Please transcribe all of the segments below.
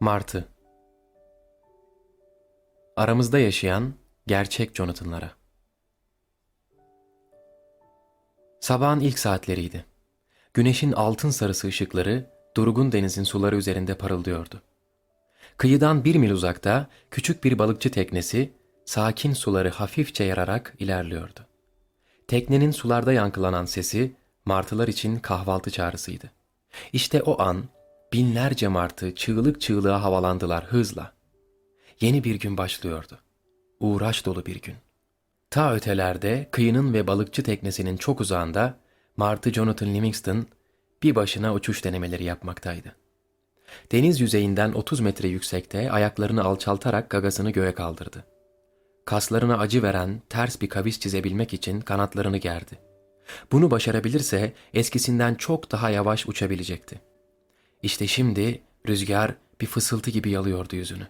Martı Aramızda yaşayan gerçek Jonathan'lara. Sabahın ilk saatleriydi. Güneşin altın sarısı ışıkları durgun denizin suları üzerinde parıldıyordu. Kıyıdan bir mil uzakta küçük bir balıkçı teknesi sakin suları hafifçe yararak ilerliyordu. Teknenin sularda yankılanan sesi martılar için kahvaltı çağrısıydı. İşte o an binlerce martı çığlık çığlığa havalandılar hızla. Yeni bir gün başlıyordu. Uğraş dolu bir gün. Ta ötelerde kıyının ve balıkçı teknesinin çok uzağında Martı Jonathan Livingston bir başına uçuş denemeleri yapmaktaydı. Deniz yüzeyinden 30 metre yüksekte ayaklarını alçaltarak gagasını göğe kaldırdı. Kaslarına acı veren ters bir kavis çizebilmek için kanatlarını gerdi. Bunu başarabilirse eskisinden çok daha yavaş uçabilecekti. İşte şimdi rüzgar bir fısıltı gibi yalıyordu yüzünü.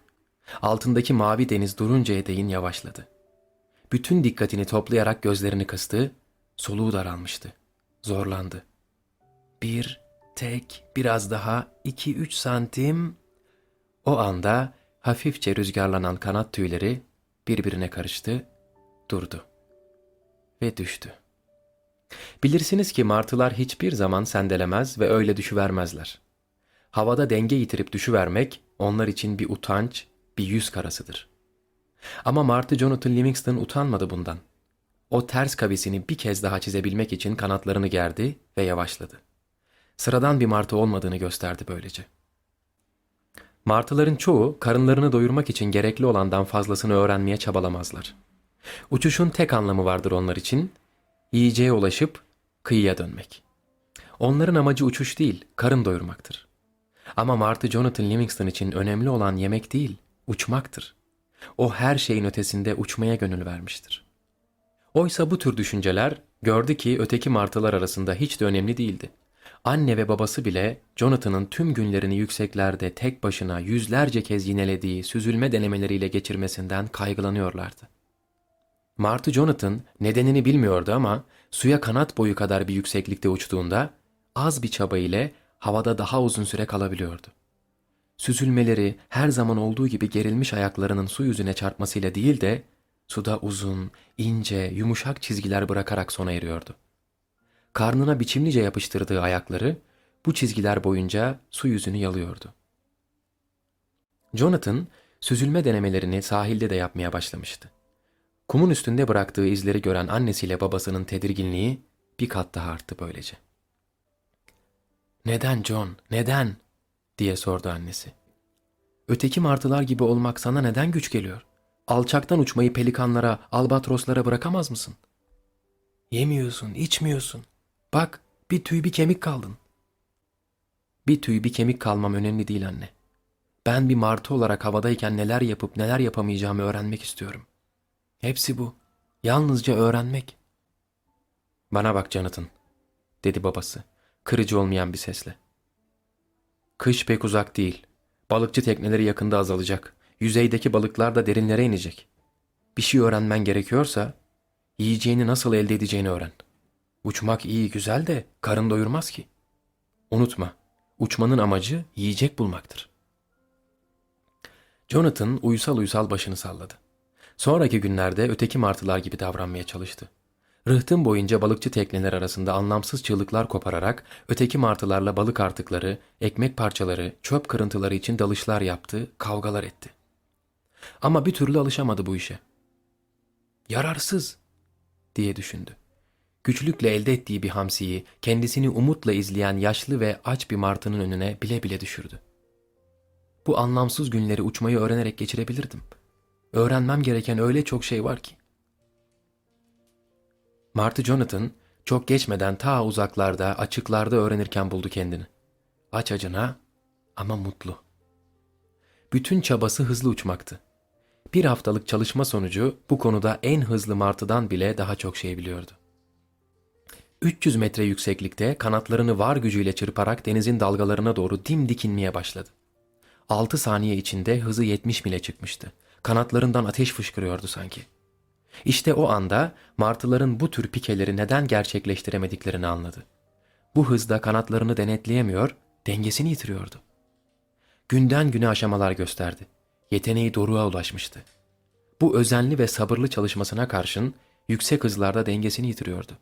Altındaki mavi deniz duruncaya değin yavaşladı. Bütün dikkatini toplayarak gözlerini kıstı, soluğu daralmıştı. Zorlandı. Bir, tek, biraz daha, iki, üç santim. O anda hafifçe rüzgarlanan kanat tüyleri birbirine karıştı, durdu ve düştü. Bilirsiniz ki martılar hiçbir zaman sendelemez ve öyle düşüvermezler. Havada denge yitirip düşüvermek onlar için bir utanç, bir yüz karasıdır. Ama Martı Jonathan Livingston utanmadı bundan. O ters kavisini bir kez daha çizebilmek için kanatlarını gerdi ve yavaşladı. Sıradan bir martı olmadığını gösterdi böylece. Martıların çoğu karınlarını doyurmak için gerekli olandan fazlasını öğrenmeye çabalamazlar. Uçuşun tek anlamı vardır onlar için, yiyeceğe ulaşıp kıyıya dönmek. Onların amacı uçuş değil, karın doyurmaktır. Ama Martı Jonathan Livingston için önemli olan yemek değil, uçmaktır. O her şeyin ötesinde uçmaya gönül vermiştir. Oysa bu tür düşünceler gördü ki öteki martılar arasında hiç de önemli değildi. Anne ve babası bile Jonathan'ın tüm günlerini yükseklerde tek başına yüzlerce kez yinelediği süzülme denemeleriyle geçirmesinden kaygılanıyorlardı. Martı Jonathan nedenini bilmiyordu ama suya kanat boyu kadar bir yükseklikte uçtuğunda az bir çaba ile havada daha uzun süre kalabiliyordu. Süzülmeleri her zaman olduğu gibi gerilmiş ayaklarının su yüzüne çarpmasıyla değil de suda uzun, ince, yumuşak çizgiler bırakarak sona eriyordu. Karnına biçimlice yapıştırdığı ayakları bu çizgiler boyunca su yüzünü yalıyordu. Jonathan süzülme denemelerini sahilde de yapmaya başlamıştı. Kumun üstünde bıraktığı izleri gören annesiyle babasının tedirginliği bir kat daha arttı böylece. Neden John, neden? diye sordu annesi. Öteki martılar gibi olmak sana neden güç geliyor? Alçaktan uçmayı pelikanlara, albatroslara bırakamaz mısın? Yemiyorsun, içmiyorsun. Bak, bir tüy bir kemik kaldın. Bir tüy bir kemik kalmam önemli değil anne. Ben bir martı olarak havadayken neler yapıp neler yapamayacağımı öğrenmek istiyorum. Hepsi bu. Yalnızca öğrenmek. Bana bak Jonathan, dedi babası, kırıcı olmayan bir sesle. Kış pek uzak değil. Balıkçı tekneleri yakında azalacak. Yüzeydeki balıklar da derinlere inecek. Bir şey öğrenmen gerekiyorsa yiyeceğini nasıl elde edeceğini öğren. Uçmak iyi güzel de karın doyurmaz ki. Unutma, uçmanın amacı yiyecek bulmaktır. Jonathan uysal uysal başını salladı. Sonraki günlerde öteki martılar gibi davranmaya çalıştı. Rıhtım boyunca balıkçı tekneler arasında anlamsız çığlıklar kopararak öteki martılarla balık artıkları, ekmek parçaları, çöp kırıntıları için dalışlar yaptı, kavgalar etti. Ama bir türlü alışamadı bu işe. Yararsız diye düşündü. Güçlükle elde ettiği bir hamsiyi kendisini umutla izleyen yaşlı ve aç bir martının önüne bile bile düşürdü. Bu anlamsız günleri uçmayı öğrenerek geçirebilirdim. Öğrenmem gereken öyle çok şey var ki. Martı Jonathan çok geçmeden ta uzaklarda, açıklarda öğrenirken buldu kendini. Aç acına ama mutlu. Bütün çabası hızlı uçmaktı. Bir haftalık çalışma sonucu bu konuda en hızlı martıdan bile daha çok şey biliyordu. 300 metre yükseklikte kanatlarını var gücüyle çırparak denizin dalgalarına doğru dimdik inmeye başladı. 6 saniye içinde hızı 70 mile çıkmıştı. Kanatlarından ateş fışkırıyordu sanki. İşte o anda martıların bu tür pikeleri neden gerçekleştiremediklerini anladı. Bu hızda kanatlarını denetleyemiyor, dengesini yitiriyordu. günden güne aşamalar gösterdi. Yeteneği doruğa ulaşmıştı. Bu özenli ve sabırlı çalışmasına karşın yüksek hızlarda dengesini yitiriyordu.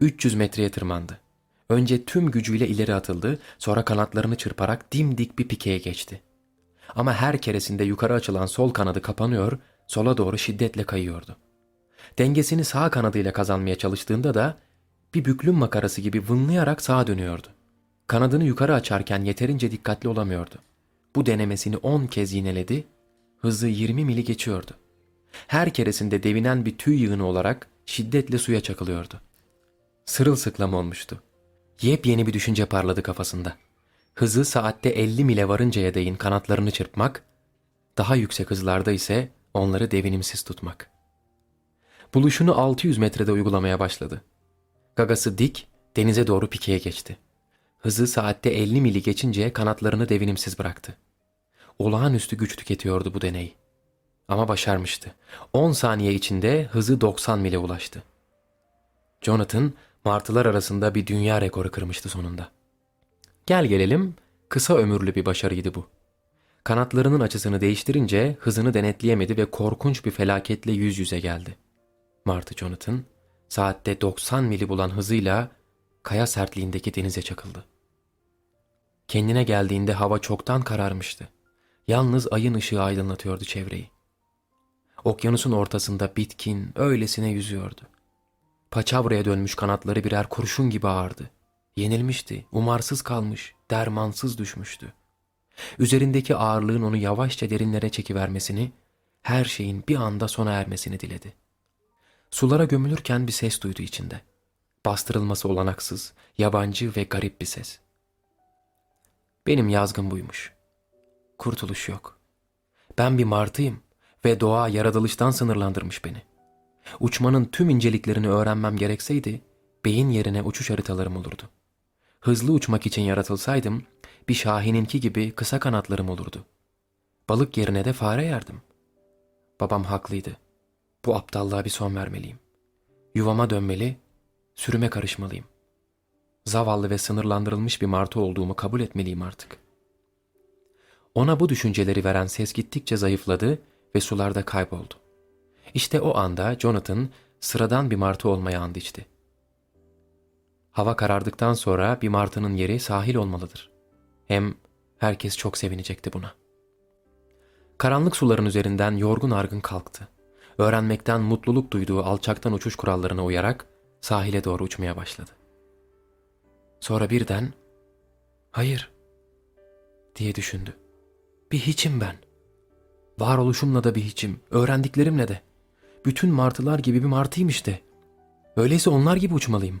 300 metreye tırmandı. Önce tüm gücüyle ileri atıldı, sonra kanatlarını çırparak dimdik bir pikeye geçti. Ama her keresinde yukarı açılan sol kanadı kapanıyor, sola doğru şiddetle kayıyordu. Dengesini sağ kanadıyla kazanmaya çalıştığında da bir büklüm makarası gibi vınlayarak sağa dönüyordu. Kanadını yukarı açarken yeterince dikkatli olamıyordu. Bu denemesini 10 kez yineledi, hızı 20 mili geçiyordu. Her keresinde devinen bir tüy yığını olarak şiddetle suya çakılıyordu. Sırılsıklam olmuştu. Yepyeni bir düşünce parladı kafasında. Hızı saatte 50 mile varıncaya değin kanatlarını çırpmak, daha yüksek hızlarda ise onları devinimsiz tutmak. Buluşunu 600 metrede uygulamaya başladı. Gagası dik, denize doğru pikeye geçti. Hızı saatte 50 mili geçince kanatlarını devinimsiz bıraktı. Olağanüstü güç tüketiyordu bu deney. Ama başarmıştı. 10 saniye içinde hızı 90 mile ulaştı. Jonathan, martılar arasında bir dünya rekoru kırmıştı sonunda. Gel gelelim, kısa ömürlü bir başarıydı bu. Kanatlarının açısını değiştirince hızını denetleyemedi ve korkunç bir felaketle yüz yüze geldi. Martı Jonathan, saatte 90 mili bulan hızıyla kaya sertliğindeki denize çakıldı. Kendine geldiğinde hava çoktan kararmıştı. Yalnız ayın ışığı aydınlatıyordu çevreyi. Okyanusun ortasında bitkin, öylesine yüzüyordu. Paçavraya dönmüş kanatları birer kurşun gibi ağırdı. Yenilmişti, umarsız kalmış, dermansız düşmüştü. Üzerindeki ağırlığın onu yavaşça derinlere çekivermesini, her şeyin bir anda sona ermesini diledi. Sulara gömülürken bir ses duydu içinde. Bastırılması olanaksız, yabancı ve garip bir ses. Benim yazgın buymuş. Kurtuluş yok. Ben bir martıyım ve doğa yaratılıştan sınırlandırmış beni. Uçmanın tüm inceliklerini öğrenmem gerekseydi, beyin yerine uçuş haritalarım olurdu. Hızlı uçmak için yaratılsaydım, bir şahininki gibi kısa kanatlarım olurdu. Balık yerine de fare yerdim. Babam haklıydı. Bu aptallığa bir son vermeliyim. Yuvama dönmeli, sürüme karışmalıyım. Zavallı ve sınırlandırılmış bir martı olduğumu kabul etmeliyim artık. Ona bu düşünceleri veren ses gittikçe zayıfladı ve sularda kayboldu. İşte o anda Jonathan sıradan bir martı olmaya and içti. Hava karardıktan sonra bir martının yeri sahil olmalıdır. Hem herkes çok sevinecekti buna. Karanlık suların üzerinden yorgun argın kalktı. Öğrenmekten mutluluk duyduğu alçaktan uçuş kurallarına uyarak sahile doğru uçmaya başladı. Sonra birden hayır diye düşündü. Bir hiçim ben. Varoluşumla da bir hiçim, öğrendiklerimle de. Bütün martılar gibi bir martıyım işte. Öyleyse onlar gibi uçmalıyım.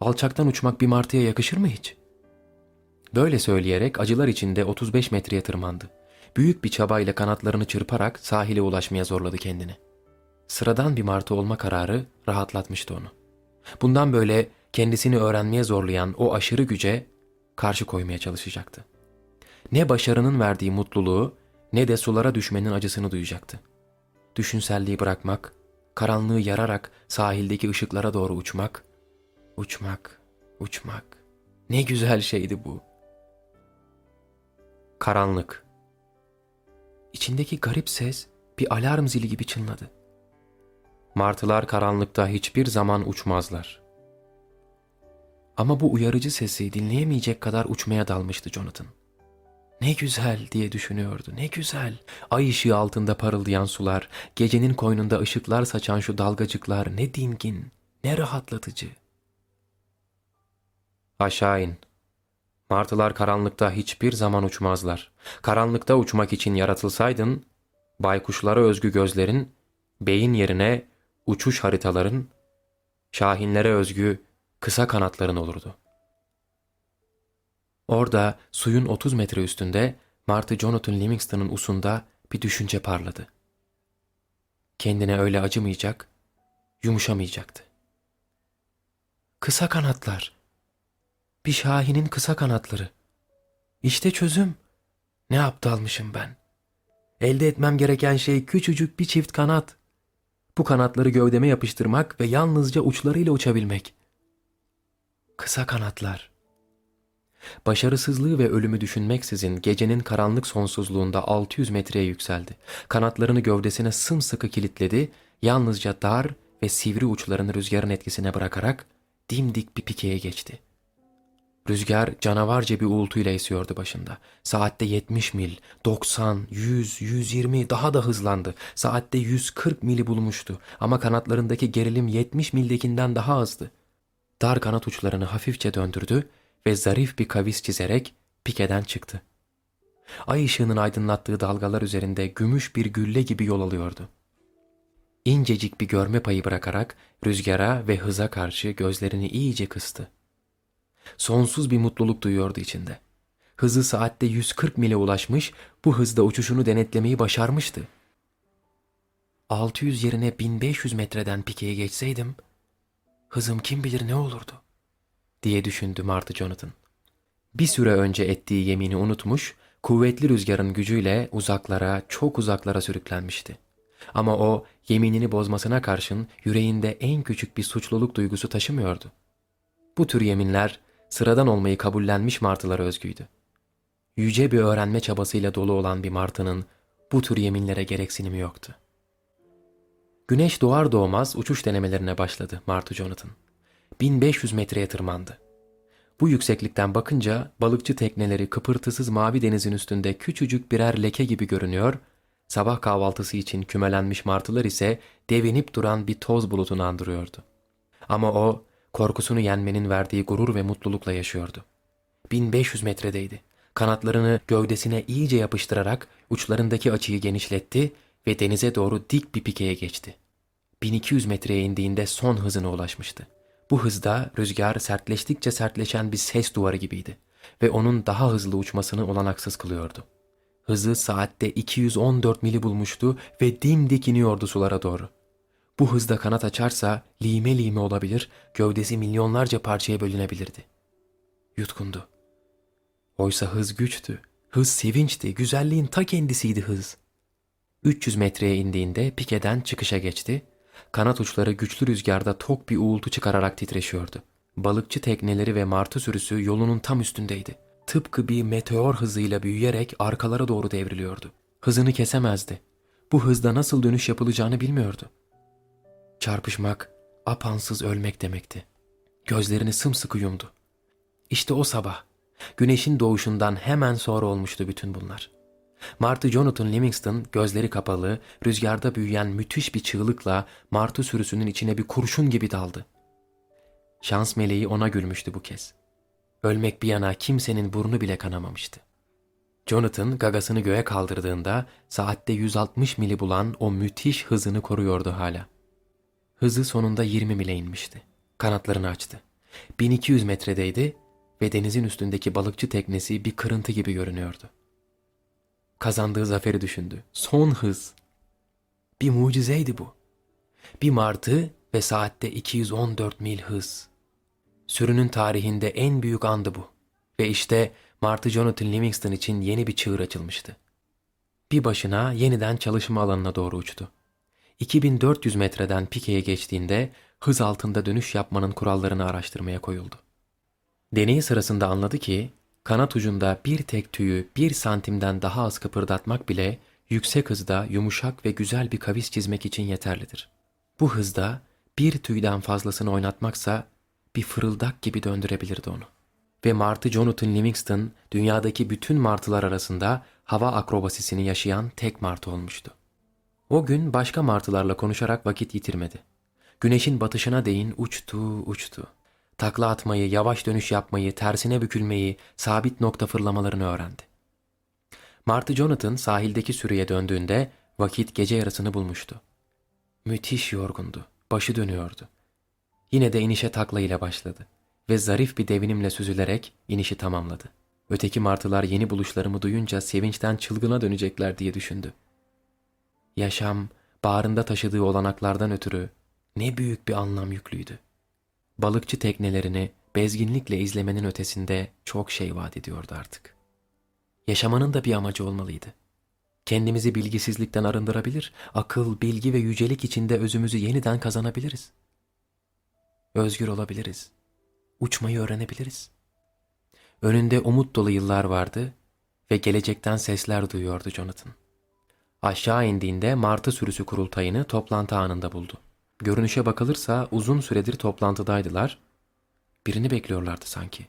Alçaktan uçmak bir martıya yakışır mı hiç? Böyle söyleyerek acılar içinde 35 metreye tırmandı. Büyük bir çabayla kanatlarını çırparak sahile ulaşmaya zorladı kendini. Sıradan bir martı olma kararı rahatlatmıştı onu. Bundan böyle kendisini öğrenmeye zorlayan o aşırı güce karşı koymaya çalışacaktı. Ne başarının verdiği mutluluğu ne de sulara düşmenin acısını duyacaktı. Düşünselliği bırakmak, karanlığı yararak sahildeki ışıklara doğru uçmak, uçmak, uçmak. Ne güzel şeydi bu. Karanlık. İçindeki garip ses bir alarm zili gibi çınladı. Martılar karanlıkta hiçbir zaman uçmazlar. Ama bu uyarıcı sesi dinleyemeyecek kadar uçmaya dalmıştı Jonathan. Ne güzel diye düşünüyordu. Ne güzel. Ay ışığı altında parıldayan sular, gecenin koynunda ışıklar saçan şu dalgacıklar ne dingin, ne rahatlatıcı. Aşağı in. Martılar karanlıkta hiçbir zaman uçmazlar. Karanlıkta uçmak için yaratılsaydın, baykuşlara özgü gözlerin, beyin yerine uçuş haritaların, şahinlere özgü kısa kanatların olurdu. Orada suyun 30 metre üstünde Martı Jonathan Livingston'ın usunda bir düşünce parladı. Kendine öyle acımayacak, yumuşamayacaktı. Kısa kanatlar. Bir şahinin kısa kanatları. İşte çözüm. Ne aptalmışım ben. Elde etmem gereken şey küçücük bir çift kanat. Bu kanatları gövdeme yapıştırmak ve yalnızca uçlarıyla uçabilmek. Kısa kanatlar. Başarısızlığı ve ölümü düşünmeksizin gecenin karanlık sonsuzluğunda 600 metreye yükseldi. Kanatlarını gövdesine sımsıkı kilitledi, yalnızca dar ve sivri uçlarını rüzgarın etkisine bırakarak dimdik bir pikeye geçti. Rüzgar canavarca bir uğultuyla esiyordu başında. Saatte 70 mil, 90, 100, 120 daha da hızlandı. Saatte 140 mili bulmuştu ama kanatlarındaki gerilim 70 mildekinden daha azdı. Dar kanat uçlarını hafifçe döndürdü ve zarif bir kavis çizerek pikeden çıktı. Ay ışığının aydınlattığı dalgalar üzerinde gümüş bir gülle gibi yol alıyordu. İncecik bir görme payı bırakarak rüzgara ve hıza karşı gözlerini iyice kıstı. Sonsuz bir mutluluk duyuyordu içinde. Hızı saatte 140 mile ulaşmış, bu hızda uçuşunu denetlemeyi başarmıştı. 600 yerine 1500 metreden pikeye geçseydim, hızım kim bilir ne olurdu, diye düşündü Martı Jonathan. Bir süre önce ettiği yemini unutmuş, kuvvetli rüzgarın gücüyle uzaklara, çok uzaklara sürüklenmişti. Ama o yeminini bozmasına karşın yüreğinde en küçük bir suçluluk duygusu taşımıyordu. Bu tür yeminler sıradan olmayı kabullenmiş martılara özgüydü. Yüce bir öğrenme çabasıyla dolu olan bir martının bu tür yeminlere gereksinimi yoktu. Güneş doğar doğmaz uçuş denemelerine başladı Martı Jonathan. 1500 metreye tırmandı. Bu yükseklikten bakınca balıkçı tekneleri kıpırtısız mavi denizin üstünde küçücük birer leke gibi görünüyor, sabah kahvaltısı için kümelenmiş martılar ise devinip duran bir toz bulutunu andırıyordu. Ama o korkusunu yenmenin verdiği gurur ve mutlulukla yaşıyordu. 1500 metredeydi. Kanatlarını gövdesine iyice yapıştırarak uçlarındaki açıyı genişletti ve denize doğru dik bir pikeye geçti. 1200 metreye indiğinde son hızına ulaşmıştı. Bu hızda rüzgar sertleştikçe sertleşen bir ses duvarı gibiydi ve onun daha hızlı uçmasını olanaksız kılıyordu. Hızı saatte 214 mili bulmuştu ve dimdik iniyordu sulara doğru. Bu hızda kanat açarsa lime lime olabilir, gövdesi milyonlarca parçaya bölünebilirdi. Yutkundu. Oysa hız güçtü, hız sevinçti, güzelliğin ta kendisiydi hız. 300 metreye indiğinde pikeden çıkışa geçti, kanat uçları güçlü rüzgarda tok bir uğultu çıkararak titreşiyordu. Balıkçı tekneleri ve martı sürüsü yolunun tam üstündeydi. Tıpkı bir meteor hızıyla büyüyerek arkalara doğru devriliyordu. Hızını kesemezdi. Bu hızda nasıl dönüş yapılacağını bilmiyordu. Çarpışmak, apansız ölmek demekti. Gözlerini sımsıkı yumdu. İşte o sabah, güneşin doğuşundan hemen sonra olmuştu bütün bunlar. Martı Jonathan Livingston gözleri kapalı, rüzgarda büyüyen müthiş bir çığlıkla martı sürüsünün içine bir kurşun gibi daldı. Şans meleği ona gülmüştü bu kez. Ölmek bir yana kimsenin burnu bile kanamamıştı. Jonathan gagasını göğe kaldırdığında saatte 160 mili bulan o müthiş hızını koruyordu hala. Hızı sonunda 20 mile inmişti. Kanatlarını açtı. 1200 metredeydi ve denizin üstündeki balıkçı teknesi bir kırıntı gibi görünüyordu. Kazandığı zaferi düşündü. Son hız. Bir mucizeydi bu. Bir martı ve saatte 214 mil hız. Sürünün tarihinde en büyük andı bu. Ve işte Martı Jonathan Livingston için yeni bir çığır açılmıştı. Bir başına yeniden çalışma alanına doğru uçtu. 2400 metreden pikeye geçtiğinde hız altında dönüş yapmanın kurallarını araştırmaya koyuldu. Deney sırasında anladı ki kanat ucunda bir tek tüyü bir santimden daha az kıpırdatmak bile yüksek hızda yumuşak ve güzel bir kavis çizmek için yeterlidir. Bu hızda bir tüyden fazlasını oynatmaksa bir fırıldak gibi döndürebilirdi onu. Ve Martı Jonathan Livingston dünyadaki bütün martılar arasında hava akrobasisini yaşayan tek martı olmuştu. O gün başka martılarla konuşarak vakit yitirmedi. Güneşin batışına değin uçtu uçtu. Takla atmayı, yavaş dönüş yapmayı, tersine bükülmeyi, sabit nokta fırlamalarını öğrendi. Martı Jonathan sahildeki sürüye döndüğünde vakit gece yarısını bulmuştu. Müthiş yorgundu, başı dönüyordu. Yine de inişe takla ile başladı ve zarif bir devinimle süzülerek inişi tamamladı. Öteki martılar yeni buluşlarımı duyunca sevinçten çılgına dönecekler diye düşündü. Yaşam, bağrında taşıdığı olanaklardan ötürü ne büyük bir anlam yüklüydü. Balıkçı teknelerini bezginlikle izlemenin ötesinde çok şey vaat ediyordu artık. Yaşamanın da bir amacı olmalıydı. Kendimizi bilgisizlikten arındırabilir, akıl, bilgi ve yücelik içinde özümüzü yeniden kazanabiliriz. Özgür olabiliriz. Uçmayı öğrenebiliriz. Önünde umut dolu yıllar vardı ve gelecekten sesler duyuyordu Jonathan. Aşağı indiğinde martı sürüsü kurultayını toplantı anında buldu. Görünüşe bakılırsa uzun süredir toplantıdaydılar. Birini bekliyorlardı sanki.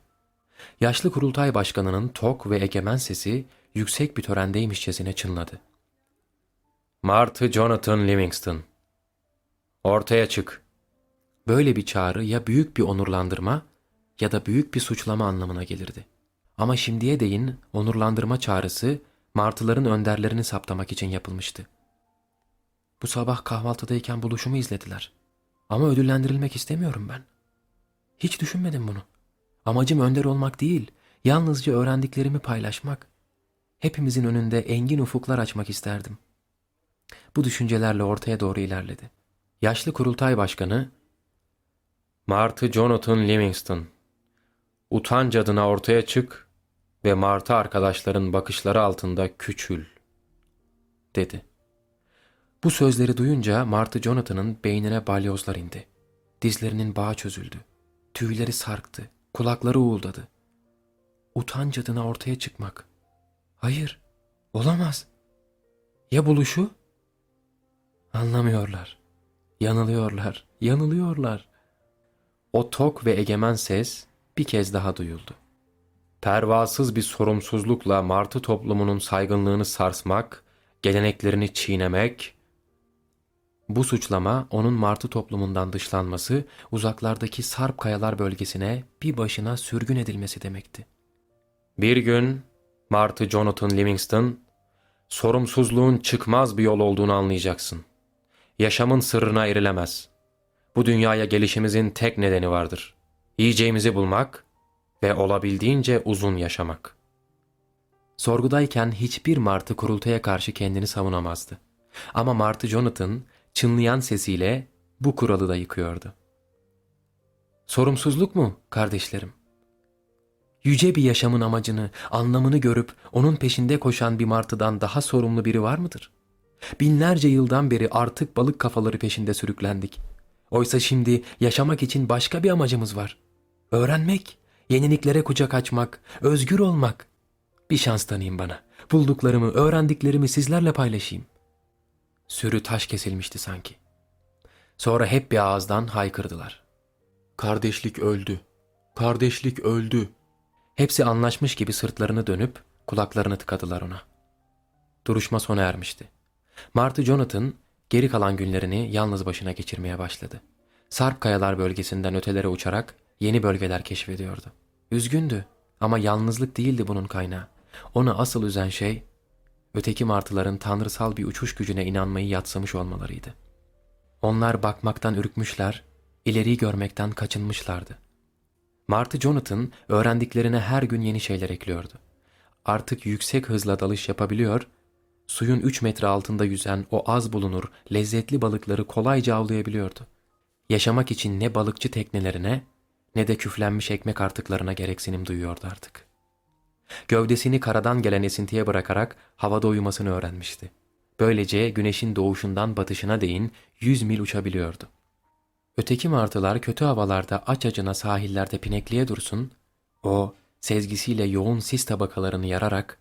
Yaşlı kurultay başkanının tok ve egemen sesi yüksek bir törendeymişçesine çınladı. Martı Jonathan Livingston. Ortaya çık. Böyle bir çağrı ya büyük bir onurlandırma ya da büyük bir suçlama anlamına gelirdi. Ama şimdiye değin onurlandırma çağrısı martıların önderlerini saptamak için yapılmıştı. Bu sabah kahvaltıdayken buluşumu izlediler. Ama ödüllendirilmek istemiyorum ben. Hiç düşünmedim bunu. Amacım önder olmak değil, yalnızca öğrendiklerimi paylaşmak. Hepimizin önünde engin ufuklar açmak isterdim. Bu düşüncelerle ortaya doğru ilerledi. Yaşlı kurultay başkanı, Martı Jonathan Livingston, utanç adına ortaya çık ve Martı arkadaşların bakışları altında küçül, dedi. Bu sözleri duyunca Martı Jonathan'ın beynine balyozlar indi. Dizlerinin bağı çözüldü. Tüyleri sarktı. Kulakları uğuldadı. Utanç adına ortaya çıkmak. Hayır, olamaz. Ya buluşu? Anlamıyorlar. Yanılıyorlar, yanılıyorlar. O tok ve egemen ses bir kez daha duyuldu. Pervasız bir sorumsuzlukla martı toplumunun saygınlığını sarsmak, geleneklerini çiğnemek, bu suçlama onun martı toplumundan dışlanması, uzaklardaki Sarp Kayalar bölgesine bir başına sürgün edilmesi demekti. Bir gün Martı Jonathan Livingston, sorumsuzluğun çıkmaz bir yol olduğunu anlayacaksın. Yaşamın sırrına erilemez. Bu dünyaya gelişimizin tek nedeni vardır. Yiyeceğimizi bulmak ve olabildiğince uzun yaşamak. Sorgudayken hiçbir martı kurultaya karşı kendini savunamazdı. Ama Martı Jonathan çınlayan sesiyle bu kuralı da yıkıyordu. Sorumsuzluk mu kardeşlerim? Yüce bir yaşamın amacını, anlamını görüp onun peşinde koşan bir martıdan daha sorumlu biri var mıdır? Binlerce yıldan beri artık balık kafaları peşinde sürüklendik. Oysa şimdi yaşamak için başka bir amacımız var. Öğrenmek, yeniliklere kucak açmak, özgür olmak. Bir şans tanıyın bana. Bulduklarımı, öğrendiklerimi sizlerle paylaşayım. Sürü taş kesilmişti sanki. Sonra hep bir ağızdan haykırdılar. Kardeşlik öldü. Kardeşlik öldü. Hepsi anlaşmış gibi sırtlarını dönüp kulaklarını tıkadılar ona. Duruşma sona ermişti. Martı Jonathan geri kalan günlerini yalnız başına geçirmeye başladı. Sarp kayalar bölgesinden ötelere uçarak yeni bölgeler keşfediyordu. Üzgündü ama yalnızlık değildi bunun kaynağı. Onu asıl üzen şey öteki martıların tanrısal bir uçuş gücüne inanmayı yatsamış olmalarıydı. Onlar bakmaktan ürkmüşler, ileriyi görmekten kaçınmışlardı. Martı Jonathan öğrendiklerine her gün yeni şeyler ekliyordu. Artık yüksek hızla dalış yapabiliyor, suyun 3 metre altında yüzen o az bulunur lezzetli balıkları kolayca avlayabiliyordu. Yaşamak için ne balıkçı teknelerine ne de küflenmiş ekmek artıklarına gereksinim duyuyordu artık. Gövdesini karadan gelen esintiye bırakarak havada uyumasını öğrenmişti. Böylece güneşin doğuşundan batışına değin 100 mil uçabiliyordu. Öteki martılar kötü havalarda aç acına sahillerde pinekliğe dursun, o sezgisiyle yoğun sis tabakalarını yararak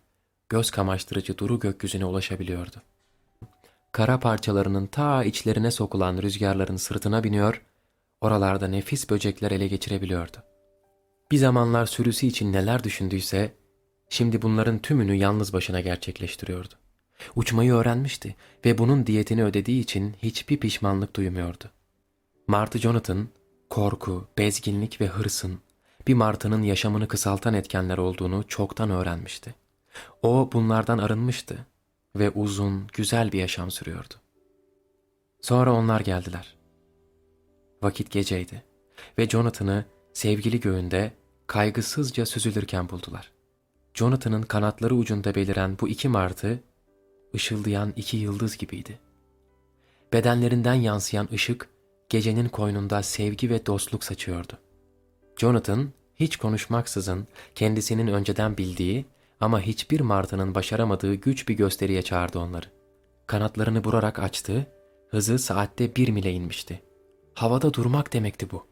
göz kamaştırıcı duru gökyüzüne ulaşabiliyordu. Kara parçalarının ta içlerine sokulan rüzgarların sırtına biniyor, oralarda nefis böcekler ele geçirebiliyordu. Bir zamanlar sürüsü için neler düşündüyse, şimdi bunların tümünü yalnız başına gerçekleştiriyordu. Uçmayı öğrenmişti ve bunun diyetini ödediği için hiçbir pişmanlık duymuyordu. Martı Jonathan, korku, bezginlik ve hırsın bir martının yaşamını kısaltan etkenler olduğunu çoktan öğrenmişti. O bunlardan arınmıştı ve uzun, güzel bir yaşam sürüyordu. Sonra onlar geldiler. Vakit geceydi ve Jonathan'ı sevgili göğünde kaygısızca süzülürken buldular. Jonathan'ın kanatları ucunda beliren bu iki martı ışıldayan iki yıldız gibiydi. Bedenlerinden yansıyan ışık gecenin koynunda sevgi ve dostluk saçıyordu. Jonathan hiç konuşmaksızın kendisinin önceden bildiği ama hiçbir martının başaramadığı güç bir gösteriye çağırdı onları. Kanatlarını vurarak açtı, hızı saatte bir mile inmişti. Havada durmak demekti bu.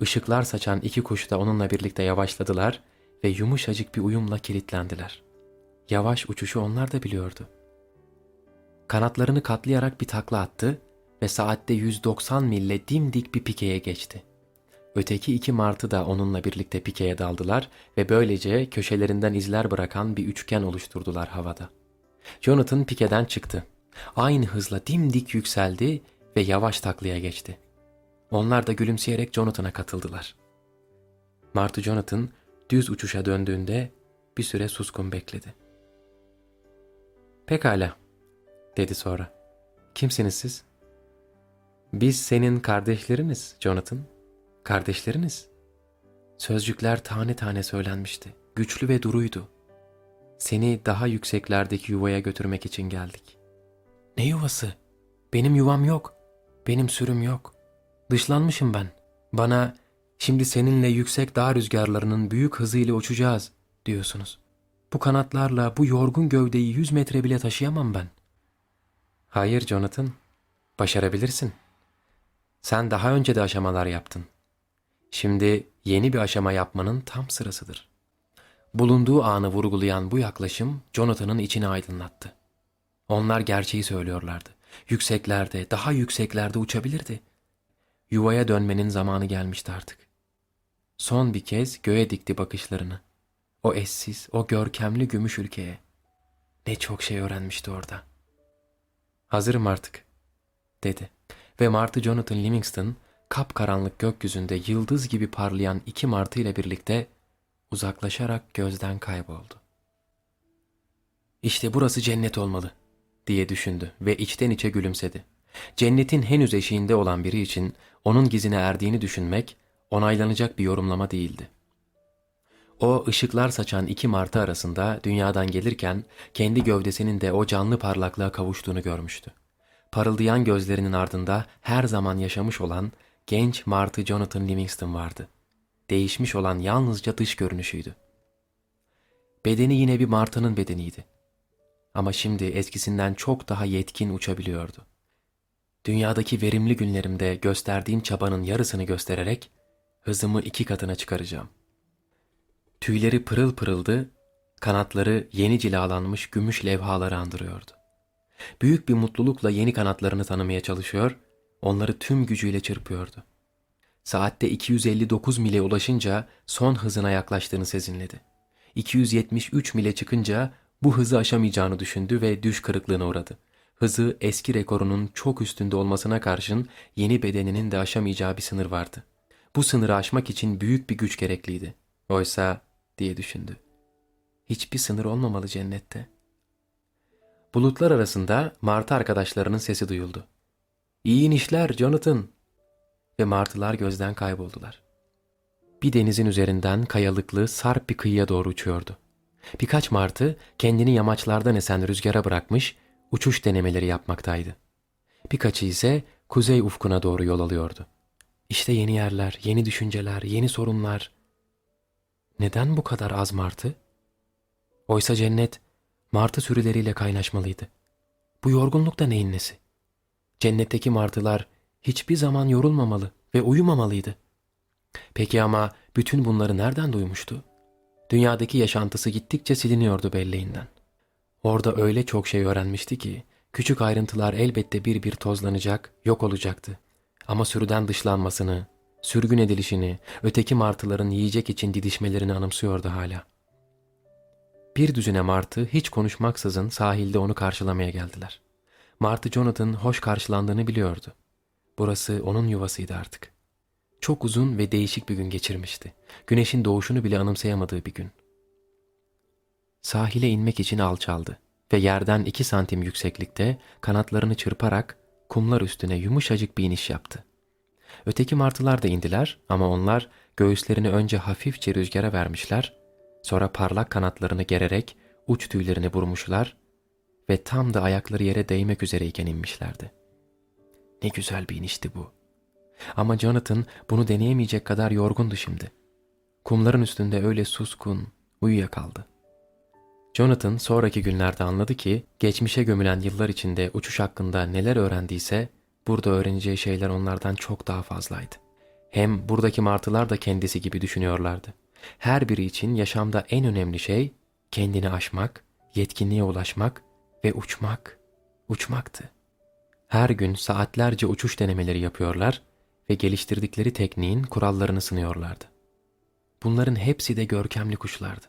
Işıklar saçan iki kuş da onunla birlikte yavaşladılar ve yumuşacık bir uyumla kilitlendiler. Yavaş uçuşu onlar da biliyordu. Kanatlarını katlayarak bir takla attı ve saatte 190 mille dimdik bir pikeye geçti. Öteki iki martı da onunla birlikte pikeye daldılar ve böylece köşelerinden izler bırakan bir üçgen oluşturdular havada. Jonathan pikeden çıktı. Aynı hızla dimdik yükseldi ve yavaş taklaya geçti. Onlar da gülümseyerek Jonathan'a katıldılar. Martı Jonathan düz uçuşa döndüğünde bir süre suskun bekledi. Pekala, dedi sonra. Kimsiniz siz? Biz senin kardeşleriniz Jonathan. Kardeşleriniz. Sözcükler tane tane söylenmişti. Güçlü ve duruydu. Seni daha yükseklerdeki yuvaya götürmek için geldik. Ne yuvası? Benim yuvam yok. Benim sürüm yok. Dışlanmışım ben. Bana şimdi seninle yüksek dağ rüzgarlarının büyük hızıyla uçacağız diyorsunuz. Bu kanatlarla bu yorgun gövdeyi yüz metre bile taşıyamam ben. Hayır Jonathan. Başarabilirsin. Sen daha önce de aşamalar yaptın. Şimdi yeni bir aşama yapmanın tam sırasıdır. Bulunduğu anı vurgulayan bu yaklaşım Jonathan'ın içini aydınlattı. Onlar gerçeği söylüyorlardı. Yükseklerde, daha yükseklerde uçabilirdi. Yuvaya dönmenin zamanı gelmişti artık. Son bir kez göğe dikti bakışlarını. O eşsiz, o görkemli gümüş ülkeye. Ne çok şey öğrenmişti orada. Hazırım artık, dedi. Ve Martı Jonathan Livingston, kapkaranlık gökyüzünde yıldız gibi parlayan iki martı ile birlikte uzaklaşarak gözden kayboldu. İşte burası cennet olmalı, diye düşündü ve içten içe gülümsedi. Cennetin henüz eşiğinde olan biri için onun gizine erdiğini düşünmek onaylanacak bir yorumlama değildi. O ışıklar saçan iki martı arasında dünyadan gelirken kendi gövdesinin de o canlı parlaklığa kavuştuğunu görmüştü. Parıldayan gözlerinin ardında her zaman yaşamış olan genç martı Jonathan Livingston vardı. Değişmiş olan yalnızca dış görünüşüydü. Bedeni yine bir martının bedeniydi. Ama şimdi eskisinden çok daha yetkin uçabiliyordu. Dünyadaki verimli günlerimde gösterdiğim çabanın yarısını göstererek hızımı iki katına çıkaracağım. Tüyleri pırıl pırıldı, kanatları yeni cilalanmış gümüş levhaları andırıyordu. Büyük bir mutlulukla yeni kanatlarını tanımaya çalışıyor, onları tüm gücüyle çırpıyordu. Saatte 259 mile ulaşınca son hızına yaklaştığını sezinledi. 273 mile çıkınca bu hızı aşamayacağını düşündü ve düş kırıklığına uğradı. Hızı eski rekorunun çok üstünde olmasına karşın yeni bedeninin de aşamayacağı bir sınır vardı. Bu sınırı aşmak için büyük bir güç gerekliydi. Oysa diye düşündü. Hiçbir sınır olmamalı cennette. Bulutlar arasında martı arkadaşlarının sesi duyuldu. İyi inişler Jonathan. Ve martılar gözden kayboldular. Bir denizin üzerinden kayalıklı sarp bir kıyıya doğru uçuyordu. Birkaç martı kendini yamaçlardan esen rüzgara bırakmış uçuş denemeleri yapmaktaydı. Birkaçı ise kuzey ufkuna doğru yol alıyordu. İşte yeni yerler, yeni düşünceler, yeni sorunlar. Neden bu kadar az martı? Oysa cennet martı sürüleriyle kaynaşmalıydı. Bu yorgunluk da neyin nesi? Cennetteki martılar hiçbir zaman yorulmamalı ve uyumamalıydı. Peki ama bütün bunları nereden duymuştu? Dünyadaki yaşantısı gittikçe siliniyordu belleğinden. Orada öyle çok şey öğrenmişti ki küçük ayrıntılar elbette bir bir tozlanacak, yok olacaktı. Ama sürüden dışlanmasını, sürgün edilişini, öteki martıların yiyecek için didişmelerini anımsıyordu hala. Bir düzine martı hiç konuşmaksızın sahilde onu karşılamaya geldiler. Martı Jonathan hoş karşılandığını biliyordu. Burası onun yuvasıydı artık. Çok uzun ve değişik bir gün geçirmişti. Güneşin doğuşunu bile anımsayamadığı bir gün. Sahile inmek için alçaldı ve yerden iki santim yükseklikte kanatlarını çırparak kumlar üstüne yumuşacık bir iniş yaptı. Öteki martılar da indiler ama onlar göğüslerini önce hafifçe rüzgara vermişler, sonra parlak kanatlarını gererek uç tüylerini vurmuşlar ve tam da ayakları yere değmek üzereyken inmişlerdi. Ne güzel bir inişti bu. Ama Jonathan bunu deneyemeyecek kadar yorgundu şimdi. Kumların üstünde öyle suskun, uyuyakaldı. Jonathan sonraki günlerde anladı ki geçmişe gömülen yıllar içinde uçuş hakkında neler öğrendiyse burada öğreneceği şeyler onlardan çok daha fazlaydı. Hem buradaki martılar da kendisi gibi düşünüyorlardı. Her biri için yaşamda en önemli şey kendini aşmak, yetkinliğe ulaşmak ve uçmak, uçmaktı. Her gün saatlerce uçuş denemeleri yapıyorlar ve geliştirdikleri tekniğin kurallarını sınıyorlardı. Bunların hepsi de görkemli kuşlardı.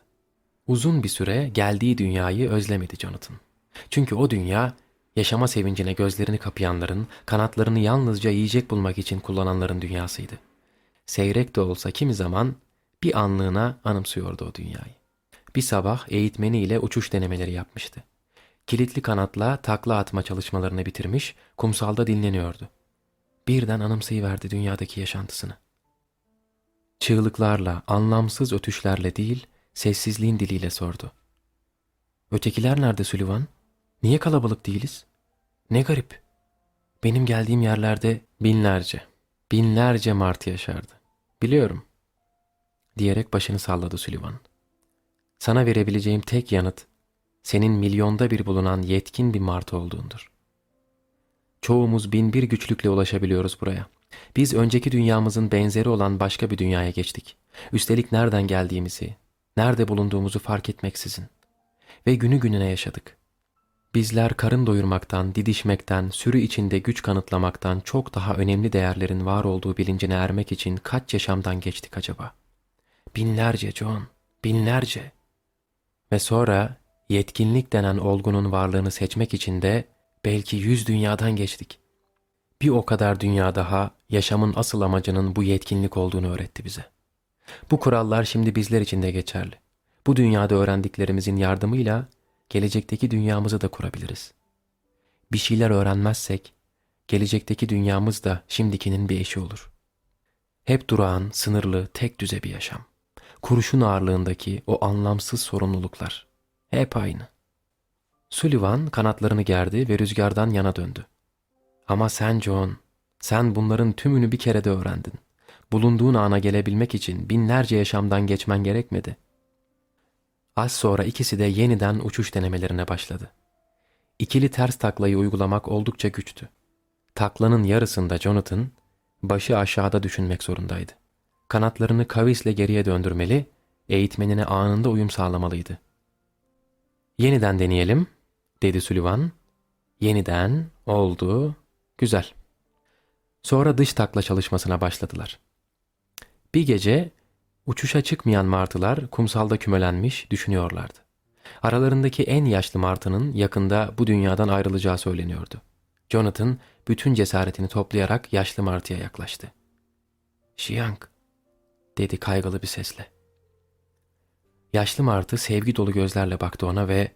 Uzun bir süre geldiği dünyayı özlemedi Jonathan. Çünkü o dünya yaşama sevincine gözlerini kapayanların, kanatlarını yalnızca yiyecek bulmak için kullananların dünyasıydı. Seyrek de olsa kimi zaman bir anlığına anımsıyordu o dünyayı. Bir sabah eğitmeniyle uçuş denemeleri yapmıştı. Kilitli kanatla takla atma çalışmalarını bitirmiş, kumsalda dinleniyordu. Birden anımsayıverdi dünyadaki yaşantısını. Çığlıklarla, anlamsız ötüşlerle değil, sessizliğin diliyle sordu. Ötekiler nerede Süleyman? Niye kalabalık değiliz? Ne garip. Benim geldiğim yerlerde binlerce, binlerce martı yaşardı. Biliyorum. Diyerek başını salladı Süleyman. Sana verebileceğim tek yanıt, senin milyonda bir bulunan yetkin bir martı olduğundur. Çoğumuz bin bir güçlükle ulaşabiliyoruz buraya. Biz önceki dünyamızın benzeri olan başka bir dünyaya geçtik. Üstelik nereden geldiğimizi, nerede bulunduğumuzu fark etmeksizin. Ve günü gününe yaşadık. Bizler karın doyurmaktan, didişmekten, sürü içinde güç kanıtlamaktan çok daha önemli değerlerin var olduğu bilincine ermek için kaç yaşamdan geçtik acaba? Binlerce John, binlerce. Ve sonra yetkinlik denen olgunun varlığını seçmek için de belki yüz dünyadan geçtik. Bir o kadar dünya daha yaşamın asıl amacının bu yetkinlik olduğunu öğretti bize. Bu kurallar şimdi bizler için de geçerli. Bu dünyada öğrendiklerimizin yardımıyla gelecekteki dünyamızı da kurabiliriz. Bir şeyler öğrenmezsek gelecekteki dünyamız da şimdikinin bir eşi olur. Hep durağan, sınırlı, tek düze bir yaşam. Kurşun ağırlığındaki o anlamsız sorumluluklar. Hep aynı. Sullivan kanatlarını gerdi ve rüzgardan yana döndü. Ama sen John, sen bunların tümünü bir kerede öğrendin. Bulunduğun ana gelebilmek için binlerce yaşamdan geçmen gerekmedi. Az sonra ikisi de yeniden uçuş denemelerine başladı. İkili ters taklayı uygulamak oldukça güçtü. Taklanın yarısında Jonathan, başı aşağıda düşünmek zorundaydı. Kanatlarını kavisle geriye döndürmeli, eğitmenine anında uyum sağlamalıydı. Yeniden deneyelim, dedi Sullivan. Yeniden, oldu, güzel. Sonra dış takla çalışmasına başladılar. Bir gece uçuşa çıkmayan martılar kumsalda kümelenmiş düşünüyorlardı. Aralarındaki en yaşlı martının yakında bu dünyadan ayrılacağı söyleniyordu. Jonathan bütün cesaretini toplayarak yaşlı martıya yaklaştı. Şiyank, dedi kaygılı bir sesle. Yaşlı martı sevgi dolu gözlerle baktı ona ve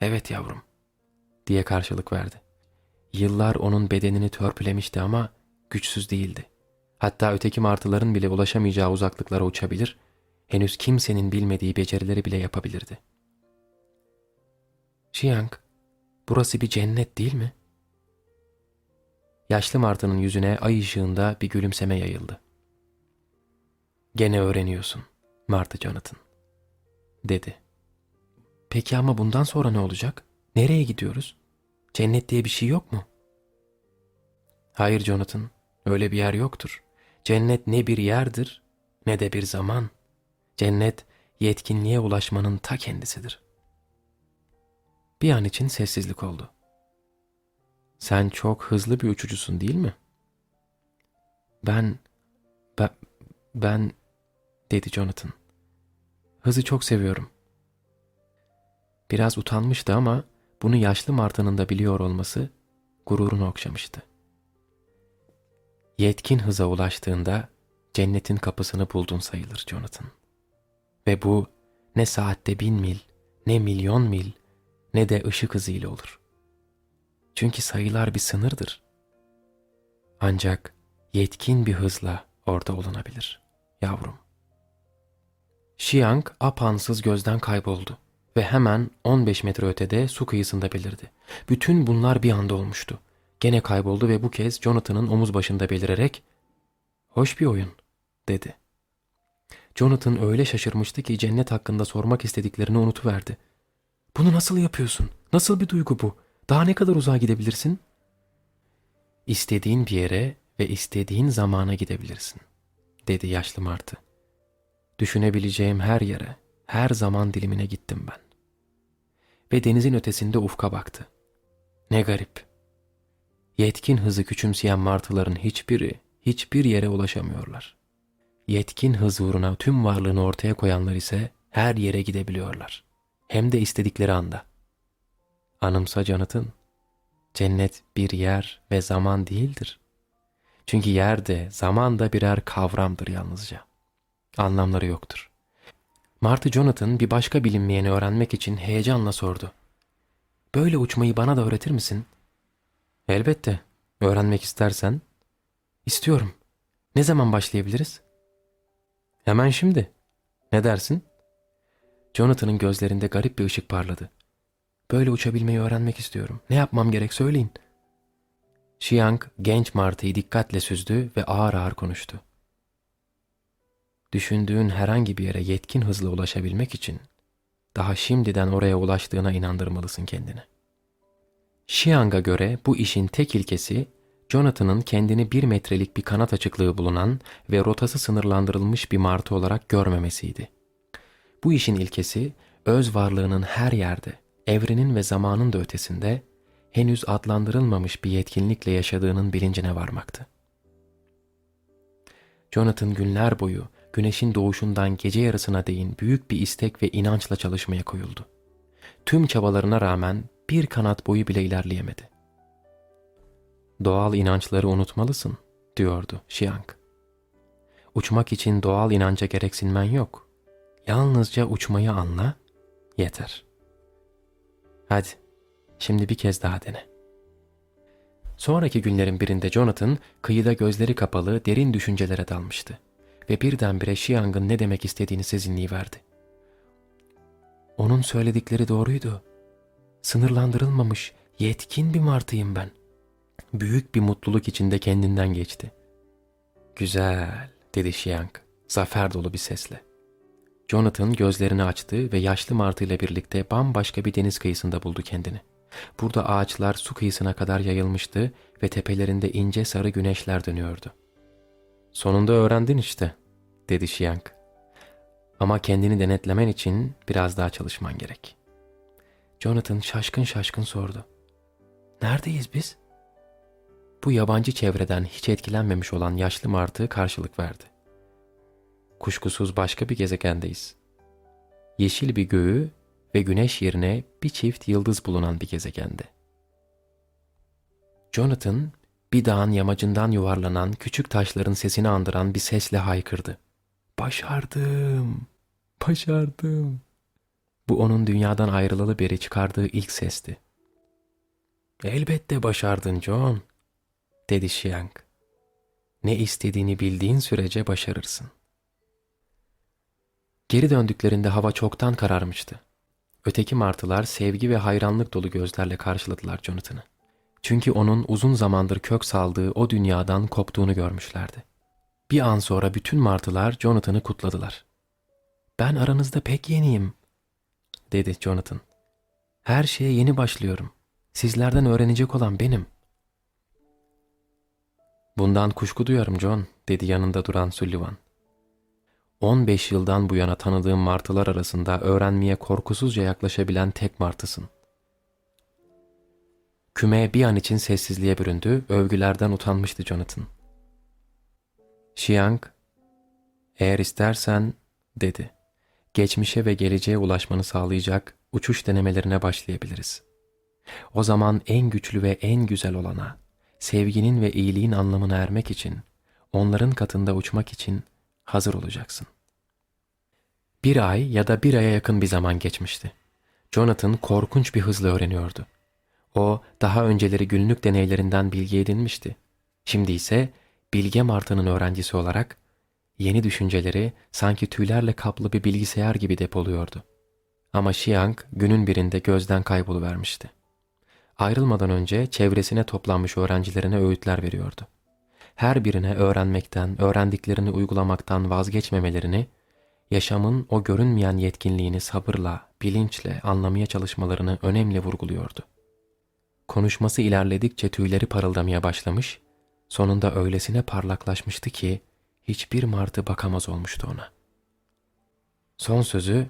''Evet yavrum'' diye karşılık verdi. Yıllar onun bedenini törpülemişti ama güçsüz değildi. Hatta öteki martıların bile ulaşamayacağı uzaklıklara uçabilir, henüz kimsenin bilmediği becerileri bile yapabilirdi. Şiyank, burası bir cennet değil mi? Yaşlı martının yüzüne ay ışığında bir gülümseme yayıldı. Gene öğreniyorsun, Martı Jonathan, dedi. Peki ama bundan sonra ne olacak? Nereye gidiyoruz? Cennet diye bir şey yok mu? Hayır Jonathan, öyle bir yer yoktur. Cennet ne bir yerdir ne de bir zaman. Cennet yetkinliğe ulaşmanın ta kendisidir. Bir an için sessizlik oldu. Sen çok hızlı bir uçucusun değil mi? Ben, ben, ben, dedi Jonathan. Hızı çok seviyorum. Biraz utanmıştı ama bunu yaşlı martının da biliyor olması gururunu okşamıştı. Yetkin hıza ulaştığında cennetin kapısını buldun sayılır Jonathan. Ve bu ne saatte bin mil, ne milyon mil, ne de ışık hızıyla olur. Çünkü sayılar bir sınırdır. Ancak yetkin bir hızla orada olunabilir, yavrum. Şiang apansız gözden kayboldu ve hemen 15 metre ötede su kıyısında belirdi. Bütün bunlar bir anda olmuştu. Gene kayboldu ve bu kez Jonathan'ın omuz başında belirerek ''Hoş bir oyun'' dedi. Jonathan öyle şaşırmıştı ki cennet hakkında sormak istediklerini unutuverdi. ''Bunu nasıl yapıyorsun? Nasıl bir duygu bu? Daha ne kadar uzağa gidebilirsin?'' ''İstediğin bir yere ve istediğin zamana gidebilirsin.'' dedi yaşlı martı. Düşünebileceğim her yere, her zaman dilimine gittim ben. Ve denizin ötesinde ufka baktı. Ne garip. Yetkin hızı küçümseyen martıların hiçbiri, hiçbir yere ulaşamıyorlar. Yetkin hız uğruna tüm varlığını ortaya koyanlar ise her yere gidebiliyorlar. Hem de istedikleri anda. Anımsa Jonathan, cennet bir yer ve zaman değildir. Çünkü yer de zaman da birer kavramdır yalnızca. Anlamları yoktur. Martı Jonathan bir başka bilinmeyeni öğrenmek için heyecanla sordu. Böyle uçmayı bana da öğretir misin? Elbette. Öğrenmek istersen. İstiyorum. Ne zaman başlayabiliriz? Hemen şimdi. Ne dersin? Jonathan'ın gözlerinde garip bir ışık parladı. Böyle uçabilmeyi öğrenmek istiyorum. Ne yapmam gerek söyleyin. Xiang genç martıyı dikkatle süzdü ve ağır ağır konuştu. Düşündüğün herhangi bir yere yetkin hızla ulaşabilmek için daha şimdiden oraya ulaştığına inandırmalısın kendini. Xiang'a göre bu işin tek ilkesi Jonathan'ın kendini bir metrelik bir kanat açıklığı bulunan ve rotası sınırlandırılmış bir martı olarak görmemesiydi. Bu işin ilkesi öz varlığının her yerde, evrenin ve zamanın da ötesinde henüz adlandırılmamış bir yetkinlikle yaşadığının bilincine varmaktı. Jonathan günler boyu güneşin doğuşundan gece yarısına değin büyük bir istek ve inançla çalışmaya koyuldu. Tüm çabalarına rağmen bir kanat boyu bile ilerleyemedi. Doğal inançları unutmalısın, diyordu Xiang. Uçmak için doğal inanca gereksinmen yok. Yalnızca uçmayı anla, yeter. Hadi, şimdi bir kez daha dene. Sonraki günlerin birinde Jonathan kıyıda gözleri kapalı derin düşüncelere dalmıştı ve birdenbire Xiang'ın ne demek istediğini sezinleyiverdi. Onun söyledikleri doğruydu. Sınırlandırılmamış, yetkin bir martıyım ben. Büyük bir mutluluk içinde kendinden geçti. Güzel, dedi Xiang, zafer dolu bir sesle. Jonathan gözlerini açtı ve yaşlı martıyla birlikte bambaşka bir deniz kıyısında buldu kendini. Burada ağaçlar su kıyısına kadar yayılmıştı ve tepelerinde ince sarı güneşler dönüyordu. Sonunda öğrendin işte, dedi Xiang. Ama kendini denetlemen için biraz daha çalışman gerek. Jonathan şaşkın şaşkın sordu. Neredeyiz biz? Bu yabancı çevreden hiç etkilenmemiş olan yaşlı martı karşılık verdi. Kuşkusuz başka bir gezegendeyiz. Yeşil bir göğü ve güneş yerine bir çift yıldız bulunan bir gezegende. Jonathan bir dağın yamacından yuvarlanan küçük taşların sesini andıran bir sesle haykırdı. Başardım, başardım. Bu onun dünyadan ayrılalı beri çıkardığı ilk sesti. Elbette başardın John, dedi Xiang. Ne istediğini bildiğin sürece başarırsın. Geri döndüklerinde hava çoktan kararmıştı. Öteki martılar sevgi ve hayranlık dolu gözlerle karşıladılar Jonathan'ı. Çünkü onun uzun zamandır kök saldığı o dünyadan koptuğunu görmüşlerdi. Bir an sonra bütün martılar Jonathan'ı kutladılar. Ben aranızda pek yeniyim, dedi Jonathan. Her şeye yeni başlıyorum. Sizlerden öğrenecek olan benim. Bundan kuşku duyarım John, dedi yanında duran Sullivan. 15 yıldan bu yana tanıdığım martılar arasında öğrenmeye korkusuzca yaklaşabilen tek martısın. Küme bir an için sessizliğe büründü, övgülerden utanmıştı Jonathan. Xiang, eğer istersen, dedi. Geçmişe ve geleceğe ulaşmanı sağlayacak uçuş denemelerine başlayabiliriz. O zaman en güçlü ve en güzel olana, sevginin ve iyiliğin anlamına ermek için, onların katında uçmak için hazır olacaksın. Bir ay ya da bir aya yakın bir zaman geçmişti. Jonathan korkunç bir hızla öğreniyordu. O daha önceleri günlük deneylerinden bilgi edinmişti. Şimdi ise Bilge Martı'nın öğrencisi olarak yeni düşünceleri sanki tüylerle kaplı bir bilgisayar gibi depoluyordu. Ama Xiang günün birinde gözden kayboluvermişti. Ayrılmadan önce çevresine toplanmış öğrencilerine öğütler veriyordu. Her birine öğrenmekten, öğrendiklerini uygulamaktan vazgeçmemelerini, yaşamın o görünmeyen yetkinliğini sabırla, bilinçle anlamaya çalışmalarını önemli vurguluyordu. Konuşması ilerledikçe tüyleri parıldamaya başlamış, sonunda öylesine parlaklaşmıştı ki hiçbir martı bakamaz olmuştu ona. Son sözü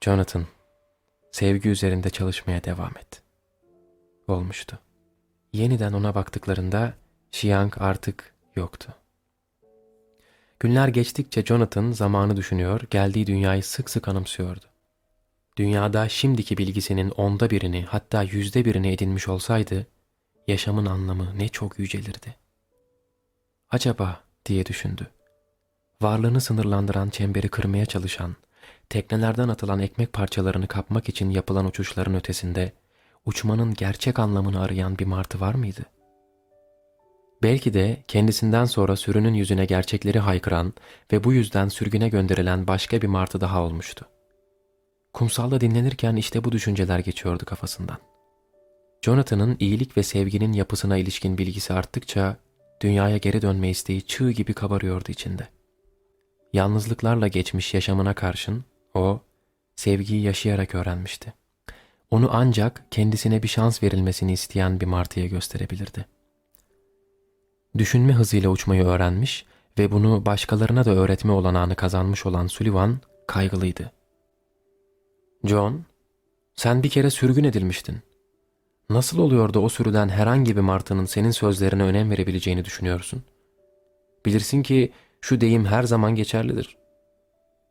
Jonathan, sevgi üzerinde çalışmaya devam et. Olmuştu. Yeniden ona baktıklarında Xiang artık yoktu. Günler geçtikçe Jonathan zamanı düşünüyor, geldiği dünyayı sık sık anımsıyordu. Dünyada şimdiki bilgisinin onda birini hatta yüzde birini edinmiş olsaydı, yaşamın anlamı ne çok yücelirdi. Acaba diye düşündü. Varlığını sınırlandıran çemberi kırmaya çalışan, teknelerden atılan ekmek parçalarını kapmak için yapılan uçuşların ötesinde uçmanın gerçek anlamını arayan bir martı var mıydı? Belki de kendisinden sonra sürünün yüzüne gerçekleri haykıran ve bu yüzden sürgüne gönderilen başka bir martı daha olmuştu. Kumsalda dinlenirken işte bu düşünceler geçiyordu kafasından. Jonathan'ın iyilik ve sevginin yapısına ilişkin bilgisi arttıkça dünyaya geri dönme isteği çığ gibi kabarıyordu içinde. Yalnızlıklarla geçmiş yaşamına karşın o sevgiyi yaşayarak öğrenmişti. Onu ancak kendisine bir şans verilmesini isteyen bir martıya gösterebilirdi. Düşünme hızıyla uçmayı öğrenmiş ve bunu başkalarına da öğretme olanağını kazanmış olan Sullivan kaygılıydı. John, sen bir kere sürgün edilmiştin. Nasıl oluyor da o sürüden herhangi bir martının senin sözlerine önem verebileceğini düşünüyorsun? Bilirsin ki şu deyim her zaman geçerlidir.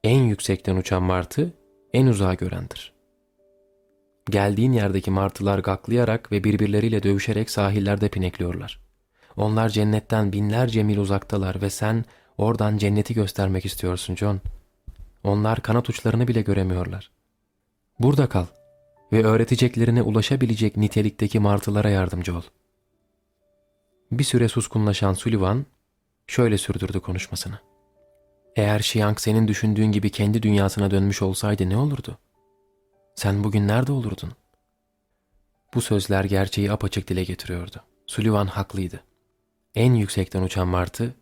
En yüksekten uçan martı en uzağa görendir. Geldiğin yerdeki martılar gaklayarak ve birbirleriyle dövüşerek sahillerde pinekliyorlar. Onlar cennetten binlerce mil uzaktalar ve sen oradan cenneti göstermek istiyorsun John. Onlar kanat uçlarını bile göremiyorlar. Burada kal ve öğreteceklerine ulaşabilecek nitelikteki martılara yardımcı ol. Bir süre suskunlaşan Sullivan şöyle sürdürdü konuşmasını. Eğer Xiang senin düşündüğün gibi kendi dünyasına dönmüş olsaydı ne olurdu? Sen bugün nerede olurdun? Bu sözler gerçeği apaçık dile getiriyordu. Sullivan haklıydı. En yüksekten uçan martı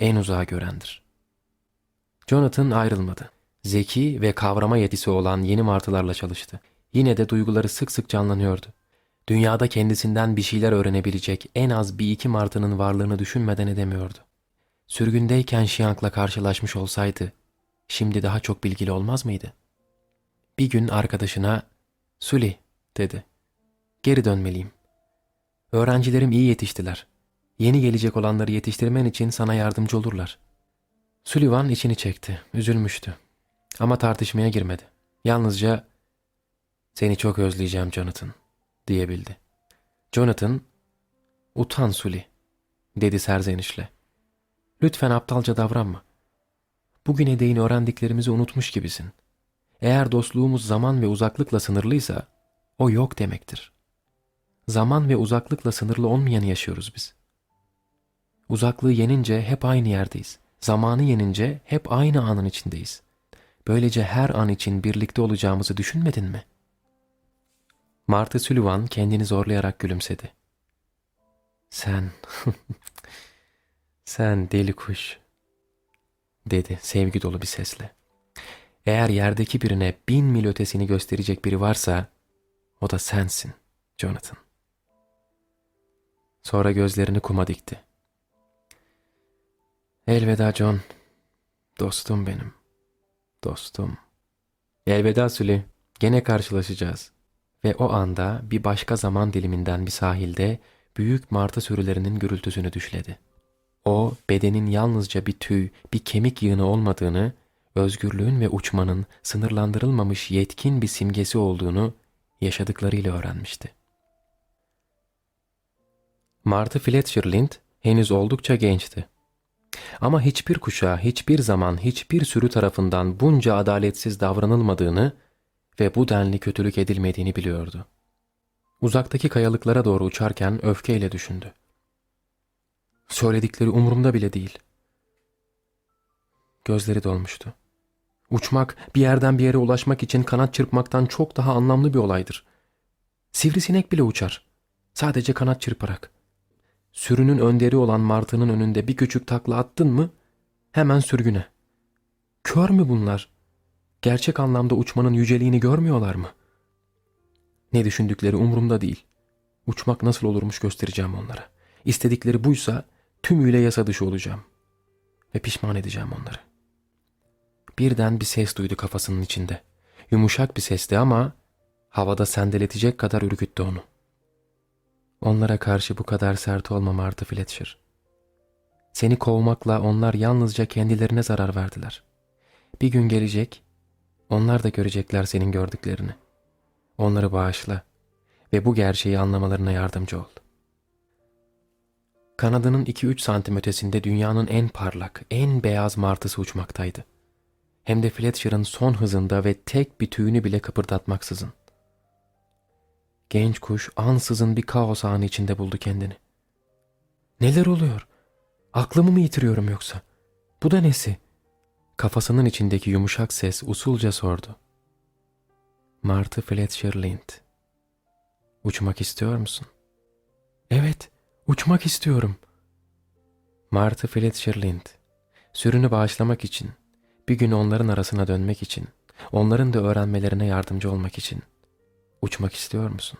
en uzağa görendir. Jonathan ayrılmadı. Zeki ve kavrama yetisi olan yeni martılarla çalıştı. Yine de duyguları sık sık canlanıyordu. Dünyada kendisinden bir şeyler öğrenebilecek en az bir iki martının varlığını düşünmeden edemiyordu. Sürgündeyken Xiang'la karşılaşmış olsaydı, şimdi daha çok bilgili olmaz mıydı? Bir gün arkadaşına, Suli, dedi. Geri dönmeliyim. Öğrencilerim iyi yetiştiler. Yeni gelecek olanları yetiştirmen için sana yardımcı olurlar. Sullivan içini çekti, üzülmüştü. Ama tartışmaya girmedi. Yalnızca seni çok özleyeceğim Jonathan diyebildi. Jonathan, utan Sully dedi serzenişle. Lütfen aptalca davranma. Bugüne değin öğrendiklerimizi unutmuş gibisin. Eğer dostluğumuz zaman ve uzaklıkla sınırlıysa o yok demektir. Zaman ve uzaklıkla sınırlı olmayanı yaşıyoruz biz. Uzaklığı yenince hep aynı yerdeyiz. Zamanı yenince hep aynı anın içindeyiz. Böylece her an için birlikte olacağımızı düşünmedin mi? Martı Sullivan kendini zorlayarak gülümsedi. Sen, sen deli kuş, dedi sevgi dolu bir sesle. Eğer yerdeki birine bin mil ötesini gösterecek biri varsa, o da sensin, Jonathan. Sonra gözlerini kuma dikti. Elveda John, dostum benim, dostum. Elveda Sully, gene karşılaşacağız. Ve o anda bir başka zaman diliminden bir sahilde büyük martı sürülerinin gürültüsünü düşledi. O, bedenin yalnızca bir tüy, bir kemik yığını olmadığını, özgürlüğün ve uçmanın sınırlandırılmamış yetkin bir simgesi olduğunu yaşadıklarıyla öğrenmişti. Martı Fletcher Lind henüz oldukça gençti. Ama hiçbir kuşağa, hiçbir zaman, hiçbir sürü tarafından bunca adaletsiz davranılmadığını ve bu denli kötülük edilmediğini biliyordu. Uzaktaki kayalıklara doğru uçarken öfkeyle düşündü. Söyledikleri umurumda bile değil. Gözleri dolmuştu. Uçmak, bir yerden bir yere ulaşmak için kanat çırpmaktan çok daha anlamlı bir olaydır. Sivrisinek bile uçar. Sadece kanat çırparak. Sürünün önderi olan martının önünde bir küçük takla attın mı hemen sürgüne. Kör mü bunlar? Gerçek anlamda uçmanın yüceliğini görmüyorlar mı? Ne düşündükleri umurumda değil. Uçmak nasıl olurmuş göstereceğim onlara. İstedikleri buysa tümüyle yasa dışı olacağım. Ve pişman edeceğim onları. birden bir ses duydu kafasının içinde. Yumuşak bir sesti ama havada sendeletecek kadar ürküttü onu. Onlara karşı bu kadar sert olma Martha Fletcher. Seni kovmakla onlar yalnızca kendilerine zarar verdiler. Bir gün gelecek, onlar da görecekler senin gördüklerini. Onları bağışla ve bu gerçeği anlamalarına yardımcı ol. Kanadının 2-3 santim ötesinde dünyanın en parlak, en beyaz martısı uçmaktaydı. Hem de Fletcher'ın son hızında ve tek bir tüyünü bile kıpırdatmaksızın. Genç kuş ansızın bir kaos anı içinde buldu kendini. Neler oluyor? Aklımı mı yitiriyorum yoksa? Bu da nesi? Kafasının içindeki yumuşak ses usulca sordu. Martı Fletcher Lind. Uçmak istiyor musun? Evet, uçmak istiyorum. Martı Fletcher Lind. Sürünü bağışlamak için, bir gün onların arasına dönmek için, onların da öğrenmelerine yardımcı olmak için uçmak istiyor musun?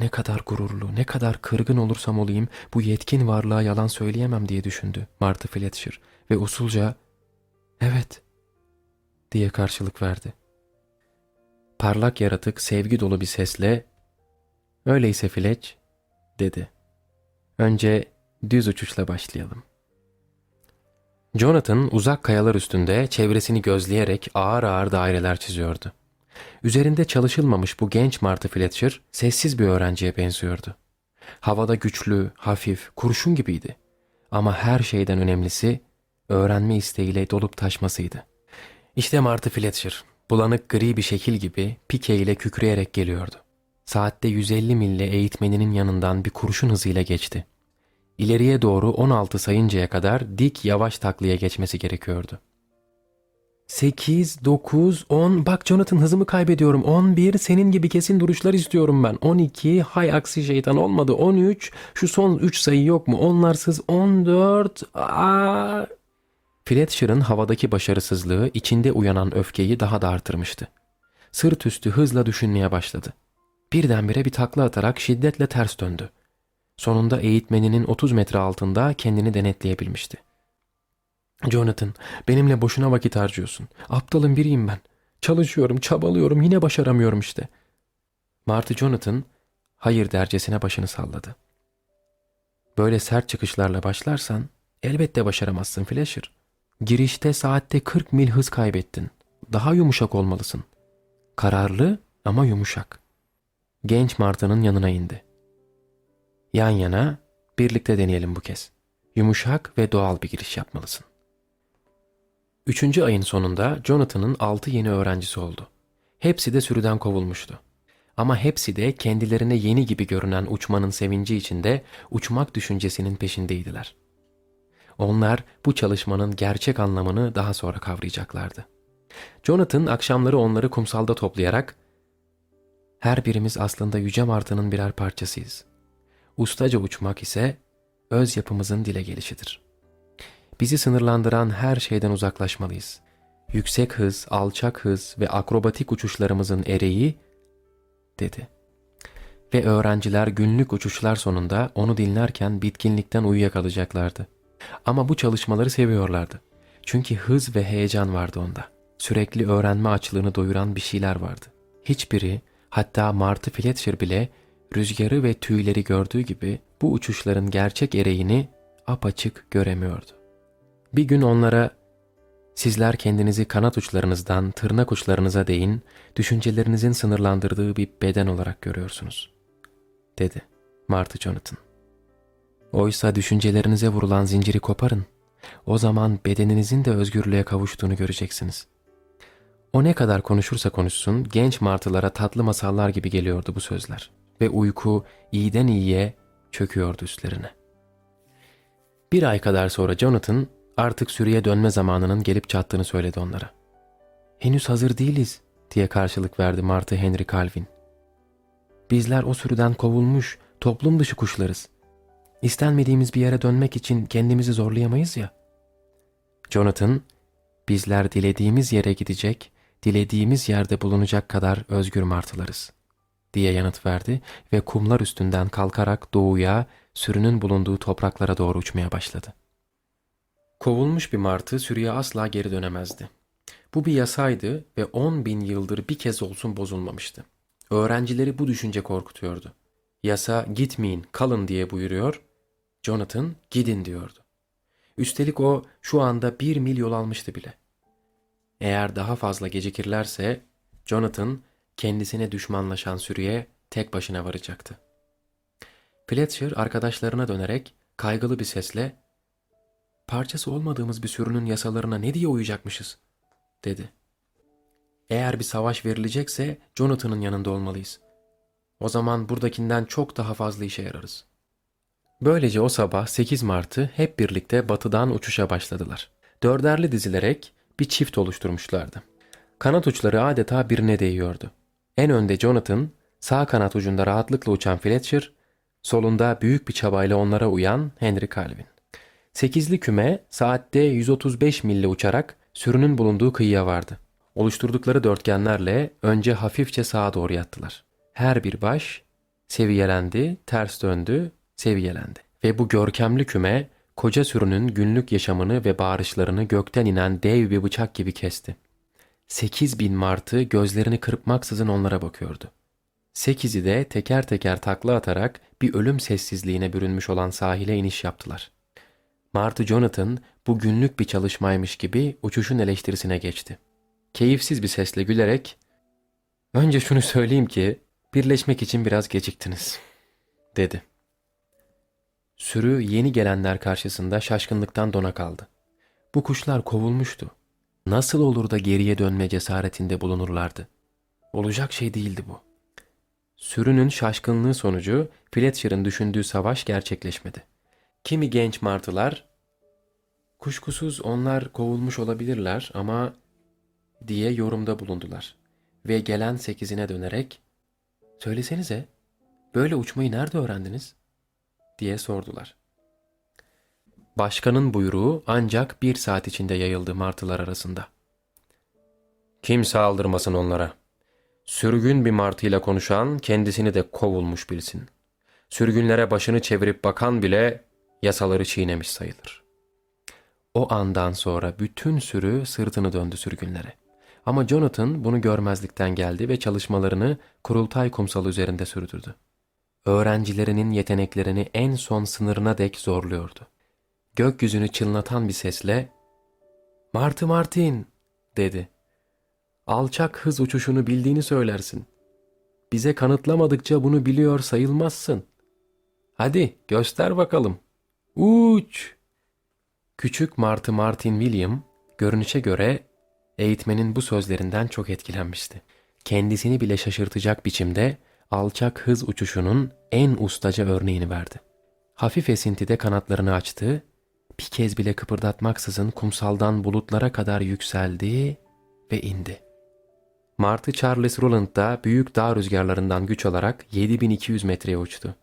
Ne kadar gururlu, ne kadar kırgın olursam olayım bu yetkin varlığa yalan söyleyemem diye düşündü Martha Fletcher ve usulca evet diye karşılık verdi. Parlak yaratık sevgi dolu bir sesle öyleyse Fletch dedi. Önce düz uçuşla başlayalım. Jonathan uzak kayalar üstünde çevresini gözleyerek ağır ağır daireler çiziyordu. Üzerinde çalışılmamış bu genç Martha Fletcher sessiz bir öğrenciye benziyordu. Havada güçlü, hafif, kurşun gibiydi. Ama her şeyden önemlisi öğrenme isteğiyle dolup taşmasıydı. İşte Martha Fletcher, bulanık gri bir şekil gibi pike ile kükreyerek geliyordu. Saatte 150 mille eğitmeninin yanından bir kurşun hızıyla geçti. İleriye doğru 16 sayıncaya kadar dik yavaş taklaya geçmesi gerekiyordu. 8, 9, 10. Bak Jonathan hızımı kaybediyorum. 11. Senin gibi kesin duruşlar istiyorum ben. 12. Hay aksi şeytan olmadı. 13. Şu son 3 sayı yok mu? Onlarsız 14. Aa. Fletcher'ın havadaki başarısızlığı içinde uyanan öfkeyi daha da artırmıştı. Sırt üstü hızla düşünmeye başladı. Birdenbire bir takla atarak şiddetle ters döndü. Sonunda eğitmeninin 30 metre altında kendini denetleyebilmişti. Jonathan, benimle boşuna vakit harcıyorsun. Aptalın biriyim ben. Çalışıyorum, çabalıyorum, yine başaramıyorum işte. Marty Jonathan, hayır dercesine başını salladı. Böyle sert çıkışlarla başlarsan elbette başaramazsın Fletcher. Girişte saatte 40 mil hız kaybettin. Daha yumuşak olmalısın. Kararlı ama yumuşak. Genç Marta'nın yanına indi. Yan yana birlikte deneyelim bu kez. Yumuşak ve doğal bir giriş yapmalısın. Üçüncü ayın sonunda Jonathan'ın altı yeni öğrencisi oldu. Hepsi de sürüden kovulmuştu. Ama hepsi de kendilerine yeni gibi görünen uçmanın sevinci içinde uçmak düşüncesinin peşindeydiler. Onlar bu çalışmanın gerçek anlamını daha sonra kavrayacaklardı. Jonathan akşamları onları kumsalda toplayarak her birimiz aslında Yüce Martı'nın birer parçasıyız. Ustaca uçmak ise öz yapımızın dile gelişidir.'' Bizi sınırlandıran her şeyden uzaklaşmalıyız. Yüksek hız, alçak hız ve akrobatik uçuşlarımızın ereği, dedi. Ve öğrenciler günlük uçuşlar sonunda onu dinlerken bitkinlikten uyuyakalacaklardı. Ama bu çalışmaları seviyorlardı. Çünkü hız ve heyecan vardı onda. Sürekli öğrenme açlığını doyuran bir şeyler vardı. Hiçbiri, hatta Martı Fletcher bile rüzgarı ve tüyleri gördüğü gibi bu uçuşların gerçek ereğini apaçık göremiyordu. Bir gün onlara sizler kendinizi kanat uçlarınızdan tırnak uçlarınıza değin, düşüncelerinizin sınırlandırdığı bir beden olarak görüyorsunuz, dedi Martı Jonathan. Oysa düşüncelerinize vurulan zinciri koparın. O zaman bedeninizin de özgürlüğe kavuştuğunu göreceksiniz. O ne kadar konuşursa konuşsun genç martılara tatlı masallar gibi geliyordu bu sözler ve uyku iyiden iyiye çöküyordu üstlerine. Bir ay kadar sonra Jonathan Artık sürüye dönme zamanının gelip çattığını söyledi onlara. Henüz hazır değiliz diye karşılık verdi Martı Henry Calvin. Bizler o sürüden kovulmuş, toplum dışı kuşlarız. İstenmediğimiz bir yere dönmek için kendimizi zorlayamayız ya. Jonathan, bizler dilediğimiz yere gidecek, dilediğimiz yerde bulunacak kadar özgür martılarız diye yanıt verdi ve kumlar üstünden kalkarak doğuya, sürünün bulunduğu topraklara doğru uçmaya başladı. Kovulmuş bir martı sürüye asla geri dönemezdi. Bu bir yasaydı ve 10 bin yıldır bir kez olsun bozulmamıştı. Öğrencileri bu düşünce korkutuyordu. Yasa gitmeyin kalın diye buyuruyor, Jonathan gidin diyordu. Üstelik o şu anda bir mil yol almıştı bile. Eğer daha fazla gecikirlerse Jonathan kendisine düşmanlaşan sürüye tek başına varacaktı. Fletcher arkadaşlarına dönerek kaygılı bir sesle parçası olmadığımız bir sürünün yasalarına ne diye uyacakmışız dedi. Eğer bir savaş verilecekse Jonathan'ın yanında olmalıyız. O zaman buradakinden çok daha fazla işe yararız. Böylece o sabah 8 Mart'ı hep birlikte batıdan uçuşa başladılar. Dörderli dizilerek bir çift oluşturmuşlardı. Kanat uçları adeta birine değiyordu. En önde Jonathan, sağ kanat ucunda rahatlıkla uçan Fletcher, solunda büyük bir çabayla onlara uyan Henry Calvin. Sekizli küme saatte 135 mille uçarak sürünün bulunduğu kıyıya vardı. Oluşturdukları dörtgenlerle önce hafifçe sağa doğru yattılar. Her bir baş seviyelendi, ters döndü, seviyelendi. Ve bu görkemli küme koca sürünün günlük yaşamını ve bağırışlarını gökten inen dev bir bıçak gibi kesti. Sekiz bin martı gözlerini kırpmaksızın onlara bakıyordu. Sekizi de teker teker takla atarak bir ölüm sessizliğine bürünmüş olan sahile iniş yaptılar. Martı Jonathan bu günlük bir çalışmaymış gibi uçuşun eleştirisine geçti. Keyifsiz bir sesle gülerek ''Önce şunu söyleyeyim ki birleşmek için biraz geciktiniz.'' dedi. Sürü yeni gelenler karşısında şaşkınlıktan dona kaldı. Bu kuşlar kovulmuştu. Nasıl olur da geriye dönme cesaretinde bulunurlardı? Olacak şey değildi bu. Sürünün şaşkınlığı sonucu Fletcher'ın düşündüğü savaş gerçekleşmedi. Kimi genç martılar, kuşkusuz onlar kovulmuş olabilirler ama diye yorumda bulundular. Ve gelen sekizine dönerek, söylesenize, böyle uçmayı nerede öğrendiniz? diye sordular. Başkanın buyruğu ancak bir saat içinde yayıldı martılar arasında. Kimse aldırmasın onlara. Sürgün bir martıyla konuşan kendisini de kovulmuş bilsin. Sürgünlere başını çevirip bakan bile yasaları çiğnemiş sayılır. O andan sonra bütün sürü sırtını döndü sürgünlere. Ama Jonathan bunu görmezlikten geldi ve çalışmalarını kurultay kumsalı üzerinde sürdürdü. Öğrencilerinin yeteneklerini en son sınırına dek zorluyordu. Gökyüzünü çınlatan bir sesle ''Martı Martin'' dedi. ''Alçak hız uçuşunu bildiğini söylersin. Bize kanıtlamadıkça bunu biliyor sayılmazsın. Hadi göster bakalım. Uç!'' Küçük Martı Martin William görünüşe göre eğitmenin bu sözlerinden çok etkilenmişti. Kendisini bile şaşırtacak biçimde alçak hız uçuşunun en ustaca örneğini verdi. Hafif esintide kanatlarını açtı, bir kez bile kıpırdatmaksızın kumsaldan bulutlara kadar yükseldi ve indi. Martı Charles Roland da büyük dağ rüzgarlarından güç alarak 7200 metreye uçtu.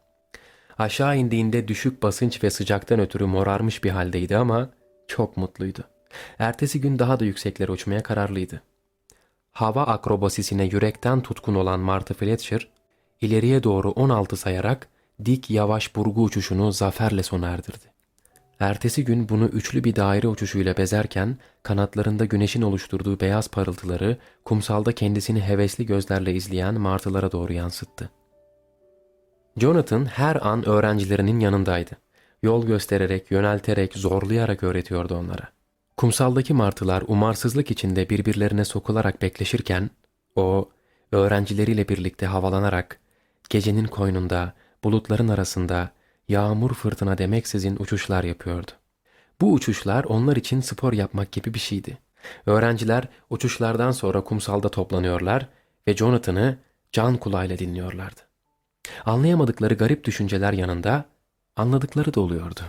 Aşağı indiğinde düşük basınç ve sıcaktan ötürü morarmış bir haldeydi ama çok mutluydu. Ertesi gün daha da yükseklere uçmaya kararlıydı. Hava akrobasisine yürekten tutkun olan Martha Fletcher, ileriye doğru 16 sayarak dik yavaş burgu uçuşunu zaferle sona erdirdi. Ertesi gün bunu üçlü bir daire uçuşuyla bezerken kanatlarında güneşin oluşturduğu beyaz parıltıları kumsalda kendisini hevesli gözlerle izleyen martılara doğru yansıttı. Jonathan her an öğrencilerinin yanındaydı. Yol göstererek, yönelterek, zorlayarak öğretiyordu onlara. Kumsaldaki martılar umarsızlık içinde birbirlerine sokularak bekleşirken, o, öğrencileriyle birlikte havalanarak, gecenin koynunda, bulutların arasında, yağmur fırtına demeksizin uçuşlar yapıyordu. Bu uçuşlar onlar için spor yapmak gibi bir şeydi. Öğrenciler uçuşlardan sonra kumsalda toplanıyorlar ve Jonathan'ı can kulağıyla dinliyorlardı. Anlayamadıkları garip düşünceler yanında anladıkları da oluyordu.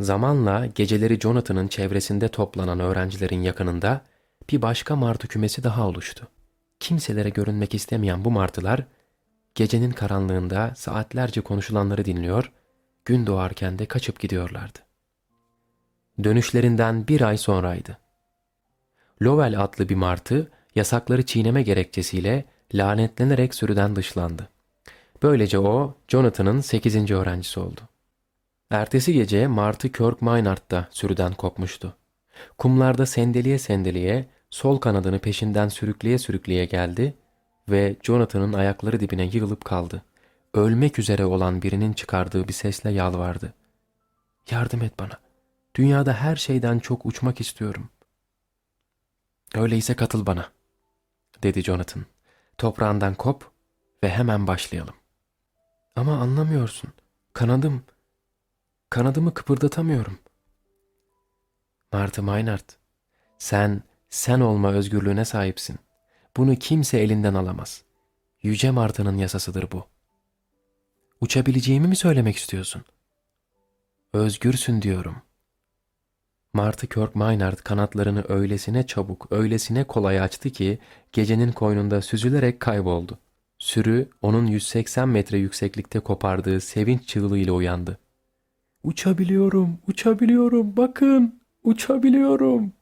Zamanla geceleri Jonathan'ın çevresinde toplanan öğrencilerin yakınında bir başka martı kümesi daha oluştu. Kimselere görünmek istemeyen bu martılar gecenin karanlığında saatlerce konuşulanları dinliyor, gün doğarken de kaçıp gidiyorlardı. Dönüşlerinden bir ay sonraydı. Lowell adlı bir martı yasakları çiğneme gerekçesiyle lanetlenerek sürüden dışlandı. Böylece o Jonathan'ın 8. öğrencisi oldu. Ertesi gece Martı Kirk Maynard'da sürüden kopmuştu. Kumlarda sendeliye sendeliye sol kanadını peşinden sürükleye sürükleye geldi ve Jonathan'ın ayakları dibine yığılıp kaldı. Ölmek üzere olan birinin çıkardığı bir sesle yalvardı. Yardım et bana. Dünyada her şeyden çok uçmak istiyorum. Öyleyse katıl bana, dedi Jonathan. Toprağından kop ve hemen başlayalım. Ama anlamıyorsun. Kanadım, kanadımı kıpırdatamıyorum. Martı Maynard, sen, sen olma özgürlüğüne sahipsin. Bunu kimse elinden alamaz. Yüce Martı'nın yasasıdır bu. Uçabileceğimi mi söylemek istiyorsun? Özgürsün diyorum. Martı Kirk Maynard kanatlarını öylesine çabuk, öylesine kolay açtı ki gecenin koynunda süzülerek kayboldu. Sürü onun 180 metre yükseklikte kopardığı sevinç çığlığıyla uyandı. Uçabiliyorum, uçabiliyorum, bakın, uçabiliyorum.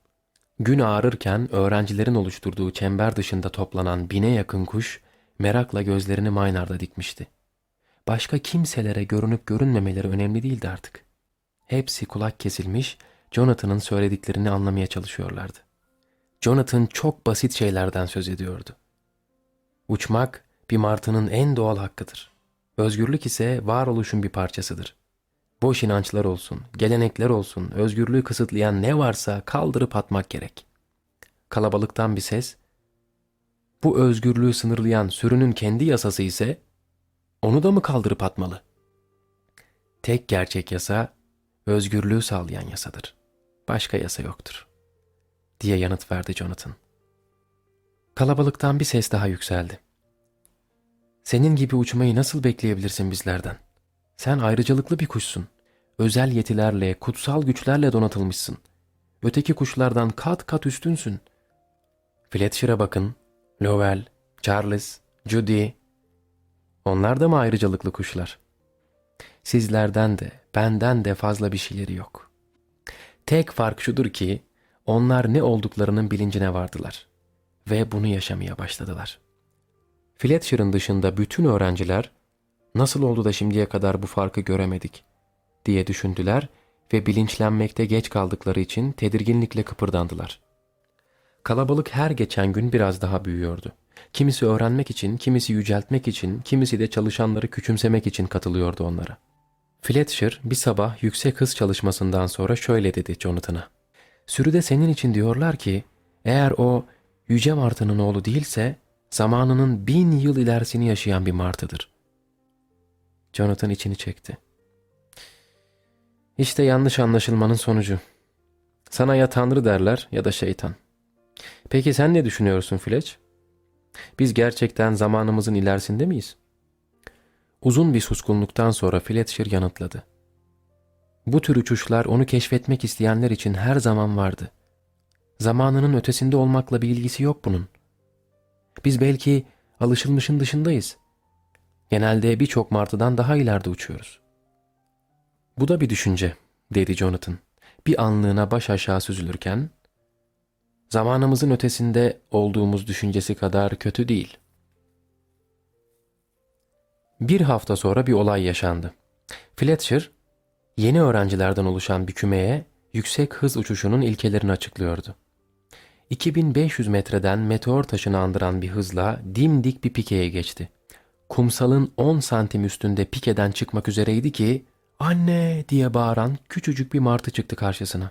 Gün ağarırken öğrencilerin oluşturduğu çember dışında toplanan bine yakın kuş merakla gözlerini Maynard'a dikmişti. Başka kimselere görünüp görünmemeleri önemli değildi artık. Hepsi kulak kesilmiş, Jonathan'ın söylediklerini anlamaya çalışıyorlardı. Jonathan çok basit şeylerden söz ediyordu. Uçmak bir martının en doğal hakkıdır. Özgürlük ise varoluşun bir parçasıdır. Boş inançlar olsun, gelenekler olsun, özgürlüğü kısıtlayan ne varsa kaldırıp atmak gerek. Kalabalıktan bir ses, bu özgürlüğü sınırlayan sürünün kendi yasası ise onu da mı kaldırıp atmalı? Tek gerçek yasa özgürlüğü sağlayan yasadır. Başka yasa yoktur. Diye yanıt verdi Jonathan. Kalabalıktan bir ses daha yükseldi. Senin gibi uçmayı nasıl bekleyebilirsin bizlerden? Sen ayrıcalıklı bir kuşsun. Özel yetilerle, kutsal güçlerle donatılmışsın. Öteki kuşlardan kat kat üstünsün. Fletcher'a bakın. Lowell, Charles, Judy. Onlar da mı ayrıcalıklı kuşlar? Sizlerden de, benden de fazla bir şeyleri yok. Tek fark şudur ki, onlar ne olduklarının bilincine vardılar. Ve bunu yaşamaya başladılar. Fletcher'ın dışında bütün öğrenciler nasıl oldu da şimdiye kadar bu farkı göremedik diye düşündüler ve bilinçlenmekte geç kaldıkları için tedirginlikle kıpırdandılar. Kalabalık her geçen gün biraz daha büyüyordu. Kimisi öğrenmek için, kimisi yüceltmek için, kimisi de çalışanları küçümsemek için katılıyordu onlara. Fletcher bir sabah yüksek hız çalışmasından sonra şöyle dedi Jonathan'a. Sürüde senin için diyorlar ki eğer o Yüce Martı'nın oğlu değilse zamanının bin yıl ilerisini yaşayan bir martıdır. Jonathan içini çekti. İşte yanlış anlaşılmanın sonucu. Sana ya Tanrı derler ya da şeytan. Peki sen ne düşünüyorsun Fletch? Biz gerçekten zamanımızın ilerisinde miyiz? Uzun bir suskunluktan sonra Fletcher yanıtladı. Bu tür uçuşlar onu keşfetmek isteyenler için her zaman vardı. Zamanının ötesinde olmakla bir ilgisi yok bunun. Biz belki alışılmışın dışındayız. Genelde birçok martıdan daha ileride uçuyoruz. Bu da bir düşünce, dedi Jonathan. Bir anlığına baş aşağı süzülürken, zamanımızın ötesinde olduğumuz düşüncesi kadar kötü değil. Bir hafta sonra bir olay yaşandı. Fletcher, yeni öğrencilerden oluşan bir kümeye yüksek hız uçuşunun ilkelerini açıklıyordu. 2500 metreden meteor taşını andıran bir hızla dimdik bir pikeye geçti. Kumsalın 10 santim üstünde pikeden çıkmak üzereydi ki anne diye bağıran küçücük bir martı çıktı karşısına.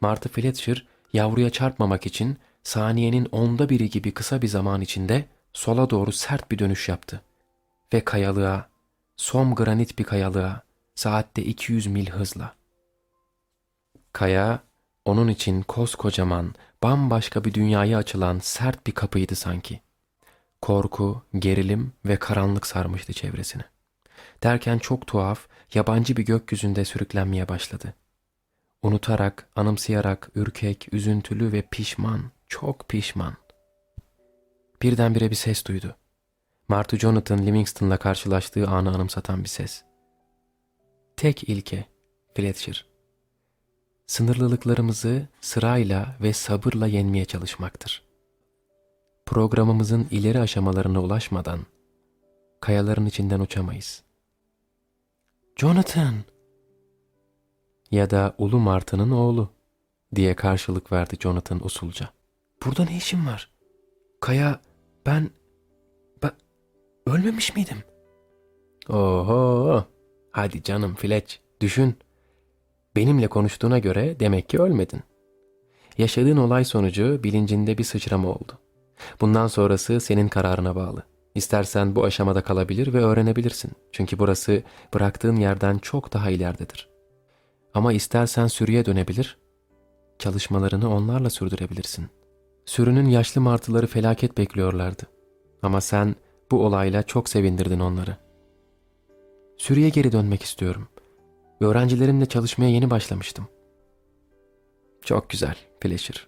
Martı Fletcher yavruya çarpmamak için saniyenin onda biri gibi kısa bir zaman içinde sola doğru sert bir dönüş yaptı. Ve kayalığa, som granit bir kayalığa saatte 200 mil hızla. Kaya onun için koskocaman, bambaşka bir dünyaya açılan sert bir kapıydı sanki. Korku, gerilim ve karanlık sarmıştı çevresini. Derken çok tuhaf, yabancı bir gökyüzünde sürüklenmeye başladı. Unutarak, anımsayarak, ürkek, üzüntülü ve pişman, çok pişman. Birdenbire bir ses duydu. Martı Jonathan Livingston'la karşılaştığı anı anımsatan bir ses. Tek ilke, Fletcher. Sınırlılıklarımızı sırayla ve sabırla yenmeye çalışmaktır. Programımızın ileri aşamalarına ulaşmadan kayaların içinden uçamayız. Jonathan, Ya da ulu martının oğlu diye karşılık verdi Jonathan usulca. Burada ne işin var? Kaya ben ben ölmemiş miydim? Oho. Hadi canım Fletch düşün. Benimle konuştuğuna göre demek ki ölmedin. Yaşadığın olay sonucu bilincinde bir sıçrama oldu. Bundan sonrası senin kararına bağlı. İstersen bu aşamada kalabilir ve öğrenebilirsin. Çünkü burası bıraktığın yerden çok daha ileridedir. Ama istersen sürüye dönebilir, çalışmalarını onlarla sürdürebilirsin. Sürünün yaşlı martıları felaket bekliyorlardı. Ama sen bu olayla çok sevindirdin onları. Sürüye geri dönmek istiyorum. Öğrencilerimle çalışmaya yeni başlamıştım. Çok güzel, Fletcher.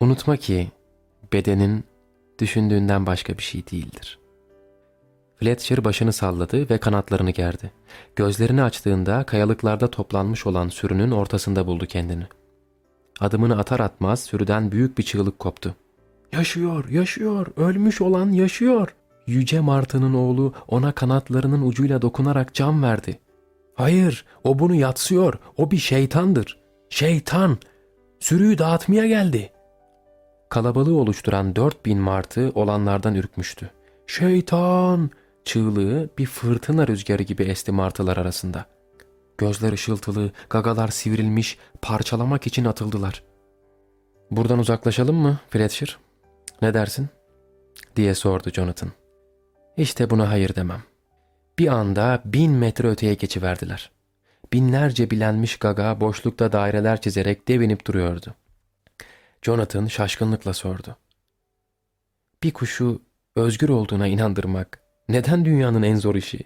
Unutma ki bedenin düşündüğünden başka bir şey değildir. Fletcher başını salladı ve kanatlarını gerdi. Gözlerini açtığında kayalıklarda toplanmış olan sürünün ortasında buldu kendini. Adımını atar atmaz sürüden büyük bir çığlık koptu. Yaşıyor, yaşıyor, ölmüş olan yaşıyor. Yüce Martı'nın oğlu ona kanatlarının ucuyla dokunarak can verdi. Hayır, o bunu yatsıyor, o bir şeytandır. Şeytan, sürüyü dağıtmaya geldi. Kalabalığı oluşturan dört bin martı olanlardan ürkmüştü. Şeytan! Çığlığı bir fırtına rüzgarı gibi esti martılar arasında. Gözler ışıltılı, gagalar sivrilmiş, parçalamak için atıldılar. Buradan uzaklaşalım mı Fletcher? Ne dersin? diye sordu Jonathan. İşte buna hayır demem. Bir anda bin metre öteye geçiverdiler. Binlerce bilenmiş gaga boşlukta daireler çizerek devinip duruyordu. Jonathan şaşkınlıkla sordu. Bir kuşu özgür olduğuna inandırmak neden dünyanın en zor işi?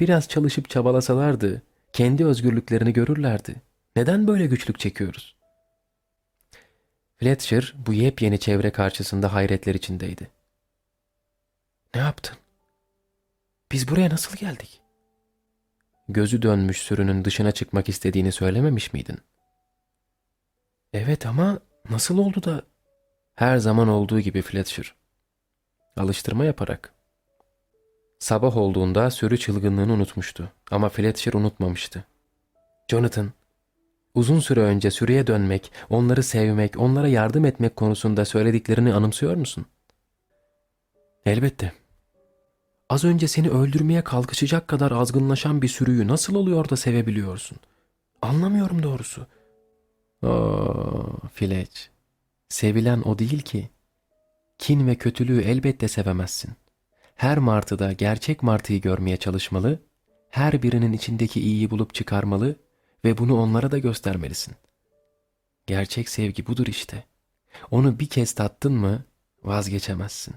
Biraz çalışıp çabalasalardı kendi özgürlüklerini görürlerdi. Neden böyle güçlük çekiyoruz? Fletcher bu yepyeni çevre karşısında hayretler içindeydi. Ne yaptın? Biz buraya nasıl geldik? Gözü dönmüş sürünün dışına çıkmak istediğini söylememiş miydin? Evet ama nasıl oldu da? Her zaman olduğu gibi Fletcher. Alıştırma yaparak. Sabah olduğunda sürü çılgınlığını unutmuştu ama Fletcher unutmamıştı. Jonathan, uzun süre önce sürüye dönmek, onları sevmek, onlara yardım etmek konusunda söylediklerini anımsıyor musun? Elbette. Az önce seni öldürmeye kalkışacak kadar azgınlaşan bir sürüyü nasıl oluyor da sevebiliyorsun? Anlamıyorum doğrusu. Oo, Fletch. Sevilen o değil ki. Kin ve kötülüğü elbette sevemezsin. Her martıda gerçek martıyı görmeye çalışmalı, her birinin içindeki iyiyi bulup çıkarmalı ve bunu onlara da göstermelisin. Gerçek sevgi budur işte. Onu bir kez tattın mı vazgeçemezsin.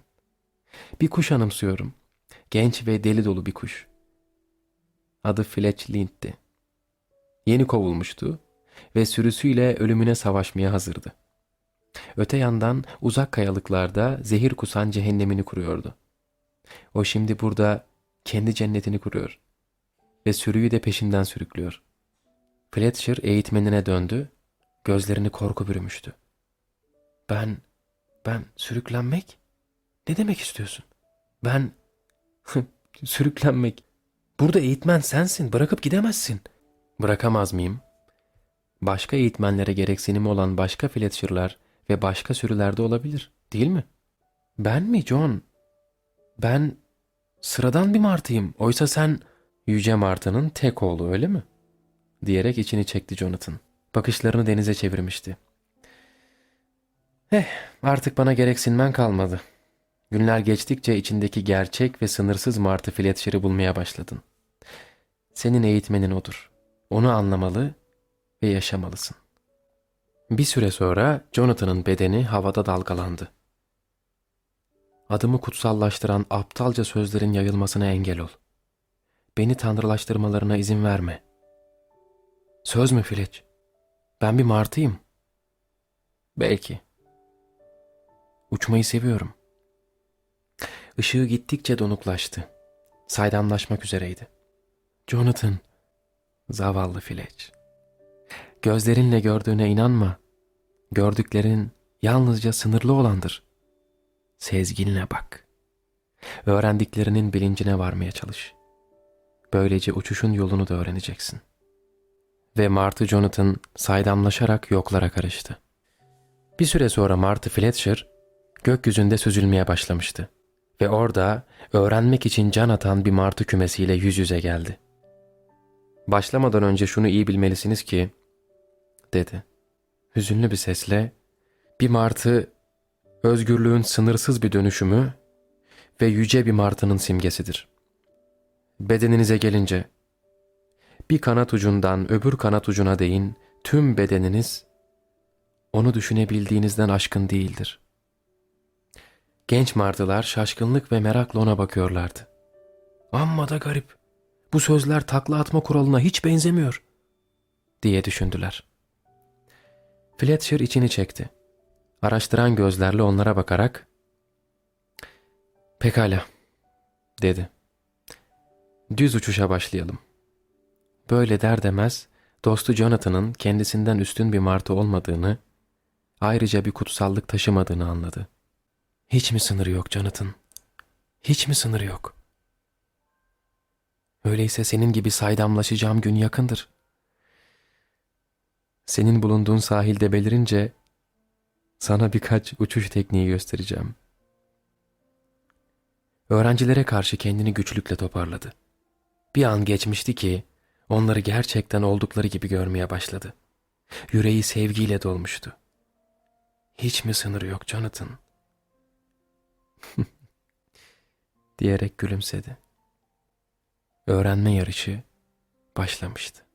Bir kuş anımsıyorum. Genç ve deli dolu bir kuş. Adı Fletch Lind'ti. Yeni kovulmuştu ve sürüsüyle ölümüne savaşmaya hazırdı. Öte yandan uzak kayalıklarda zehir kusan cehennemini kuruyordu. O şimdi burada kendi cennetini kuruyor ve sürüyü de peşinden sürüklüyor. Fletcher eğitmenine döndü, gözlerini korku bürümüştü. Ben, ben sürüklenmek? Ne demek istiyorsun? Ben, sürüklenmek. Burada eğitmen sensin, bırakıp gidemezsin. Bırakamaz mıyım? Başka eğitmenlere gereksinimi olan başka Fletcher'lar ve başka sürülerde olabilir, değil mi? Ben mi John? Ben sıradan bir martıyım. Oysa sen yüce martının tek oğlu öyle mi? Diyerek içini çekti Jonathan. Bakışlarını denize çevirmişti. Eh artık bana gereksinmen kalmadı. Günler geçtikçe içindeki gerçek ve sınırsız martı Fletcher'ı bulmaya başladın. Senin eğitmenin odur. Onu anlamalı ve yaşamalısın. Bir süre sonra Jonathan'ın bedeni havada dalgalandı. Adımı kutsallaştıran aptalca sözlerin yayılmasına engel ol. Beni tanrılaştırmalarına izin verme. Söz mü Fletch? Ben bir martıyım. Belki. Uçmayı seviyorum. Işığı gittikçe donuklaştı. Saydamlaşmak üzereydi. Jonathan, zavallı Fletch. Gözlerinle gördüğüne inanma. Gördüklerin yalnızca sınırlı olandır. Sezginle bak. Öğrendiklerinin bilincine varmaya çalış. Böylece uçuşun yolunu da öğreneceksin. ve Martı Jonathan saydamlaşarak yoklara karıştı. Bir süre sonra Martı Fletcher gökyüzünde süzülmeye başlamıştı ve orada öğrenmek için can atan bir martı kümesiyle yüz yüze geldi. Başlamadan önce şunu iyi bilmelisiniz ki, dedi. Hüzünlü bir sesle, bir martı özgürlüğün sınırsız bir dönüşümü ve yüce bir martının simgesidir. Bedeninize gelince, bir kanat ucundan öbür kanat ucuna değin tüm bedeniniz onu düşünebildiğinizden aşkın değildir. Genç martılar şaşkınlık ve merakla ona bakıyorlardı. Amma da garip. Bu sözler takla atma kuralına hiç benzemiyor diye düşündüler. Fletcher içini çekti. Araştıran gözlerle onlara bakarak Pekala, dedi. Düz uçuşa başlayalım. Böyle der demez, dostu Jonathan'ın kendisinden üstün bir martı olmadığını, ayrıca bir kutsallık taşımadığını anladı. Hiç mi sınırı yok Jonathan? Hiç mi sınırı yok? Öyleyse senin gibi saydamlaşacağım gün yakındır. Senin bulunduğun sahilde belirince sana birkaç uçuş tekniği göstereceğim. Öğrencilere karşı kendini güçlükle toparladı. Bir an geçmişti ki onları gerçekten oldukları gibi görmeye başladı. Yüreği sevgiyle dolmuştu. Hiç mi sınırı yok Jonathan? diyerek gülümsedi. Öğrenme yarışı başlamıştı.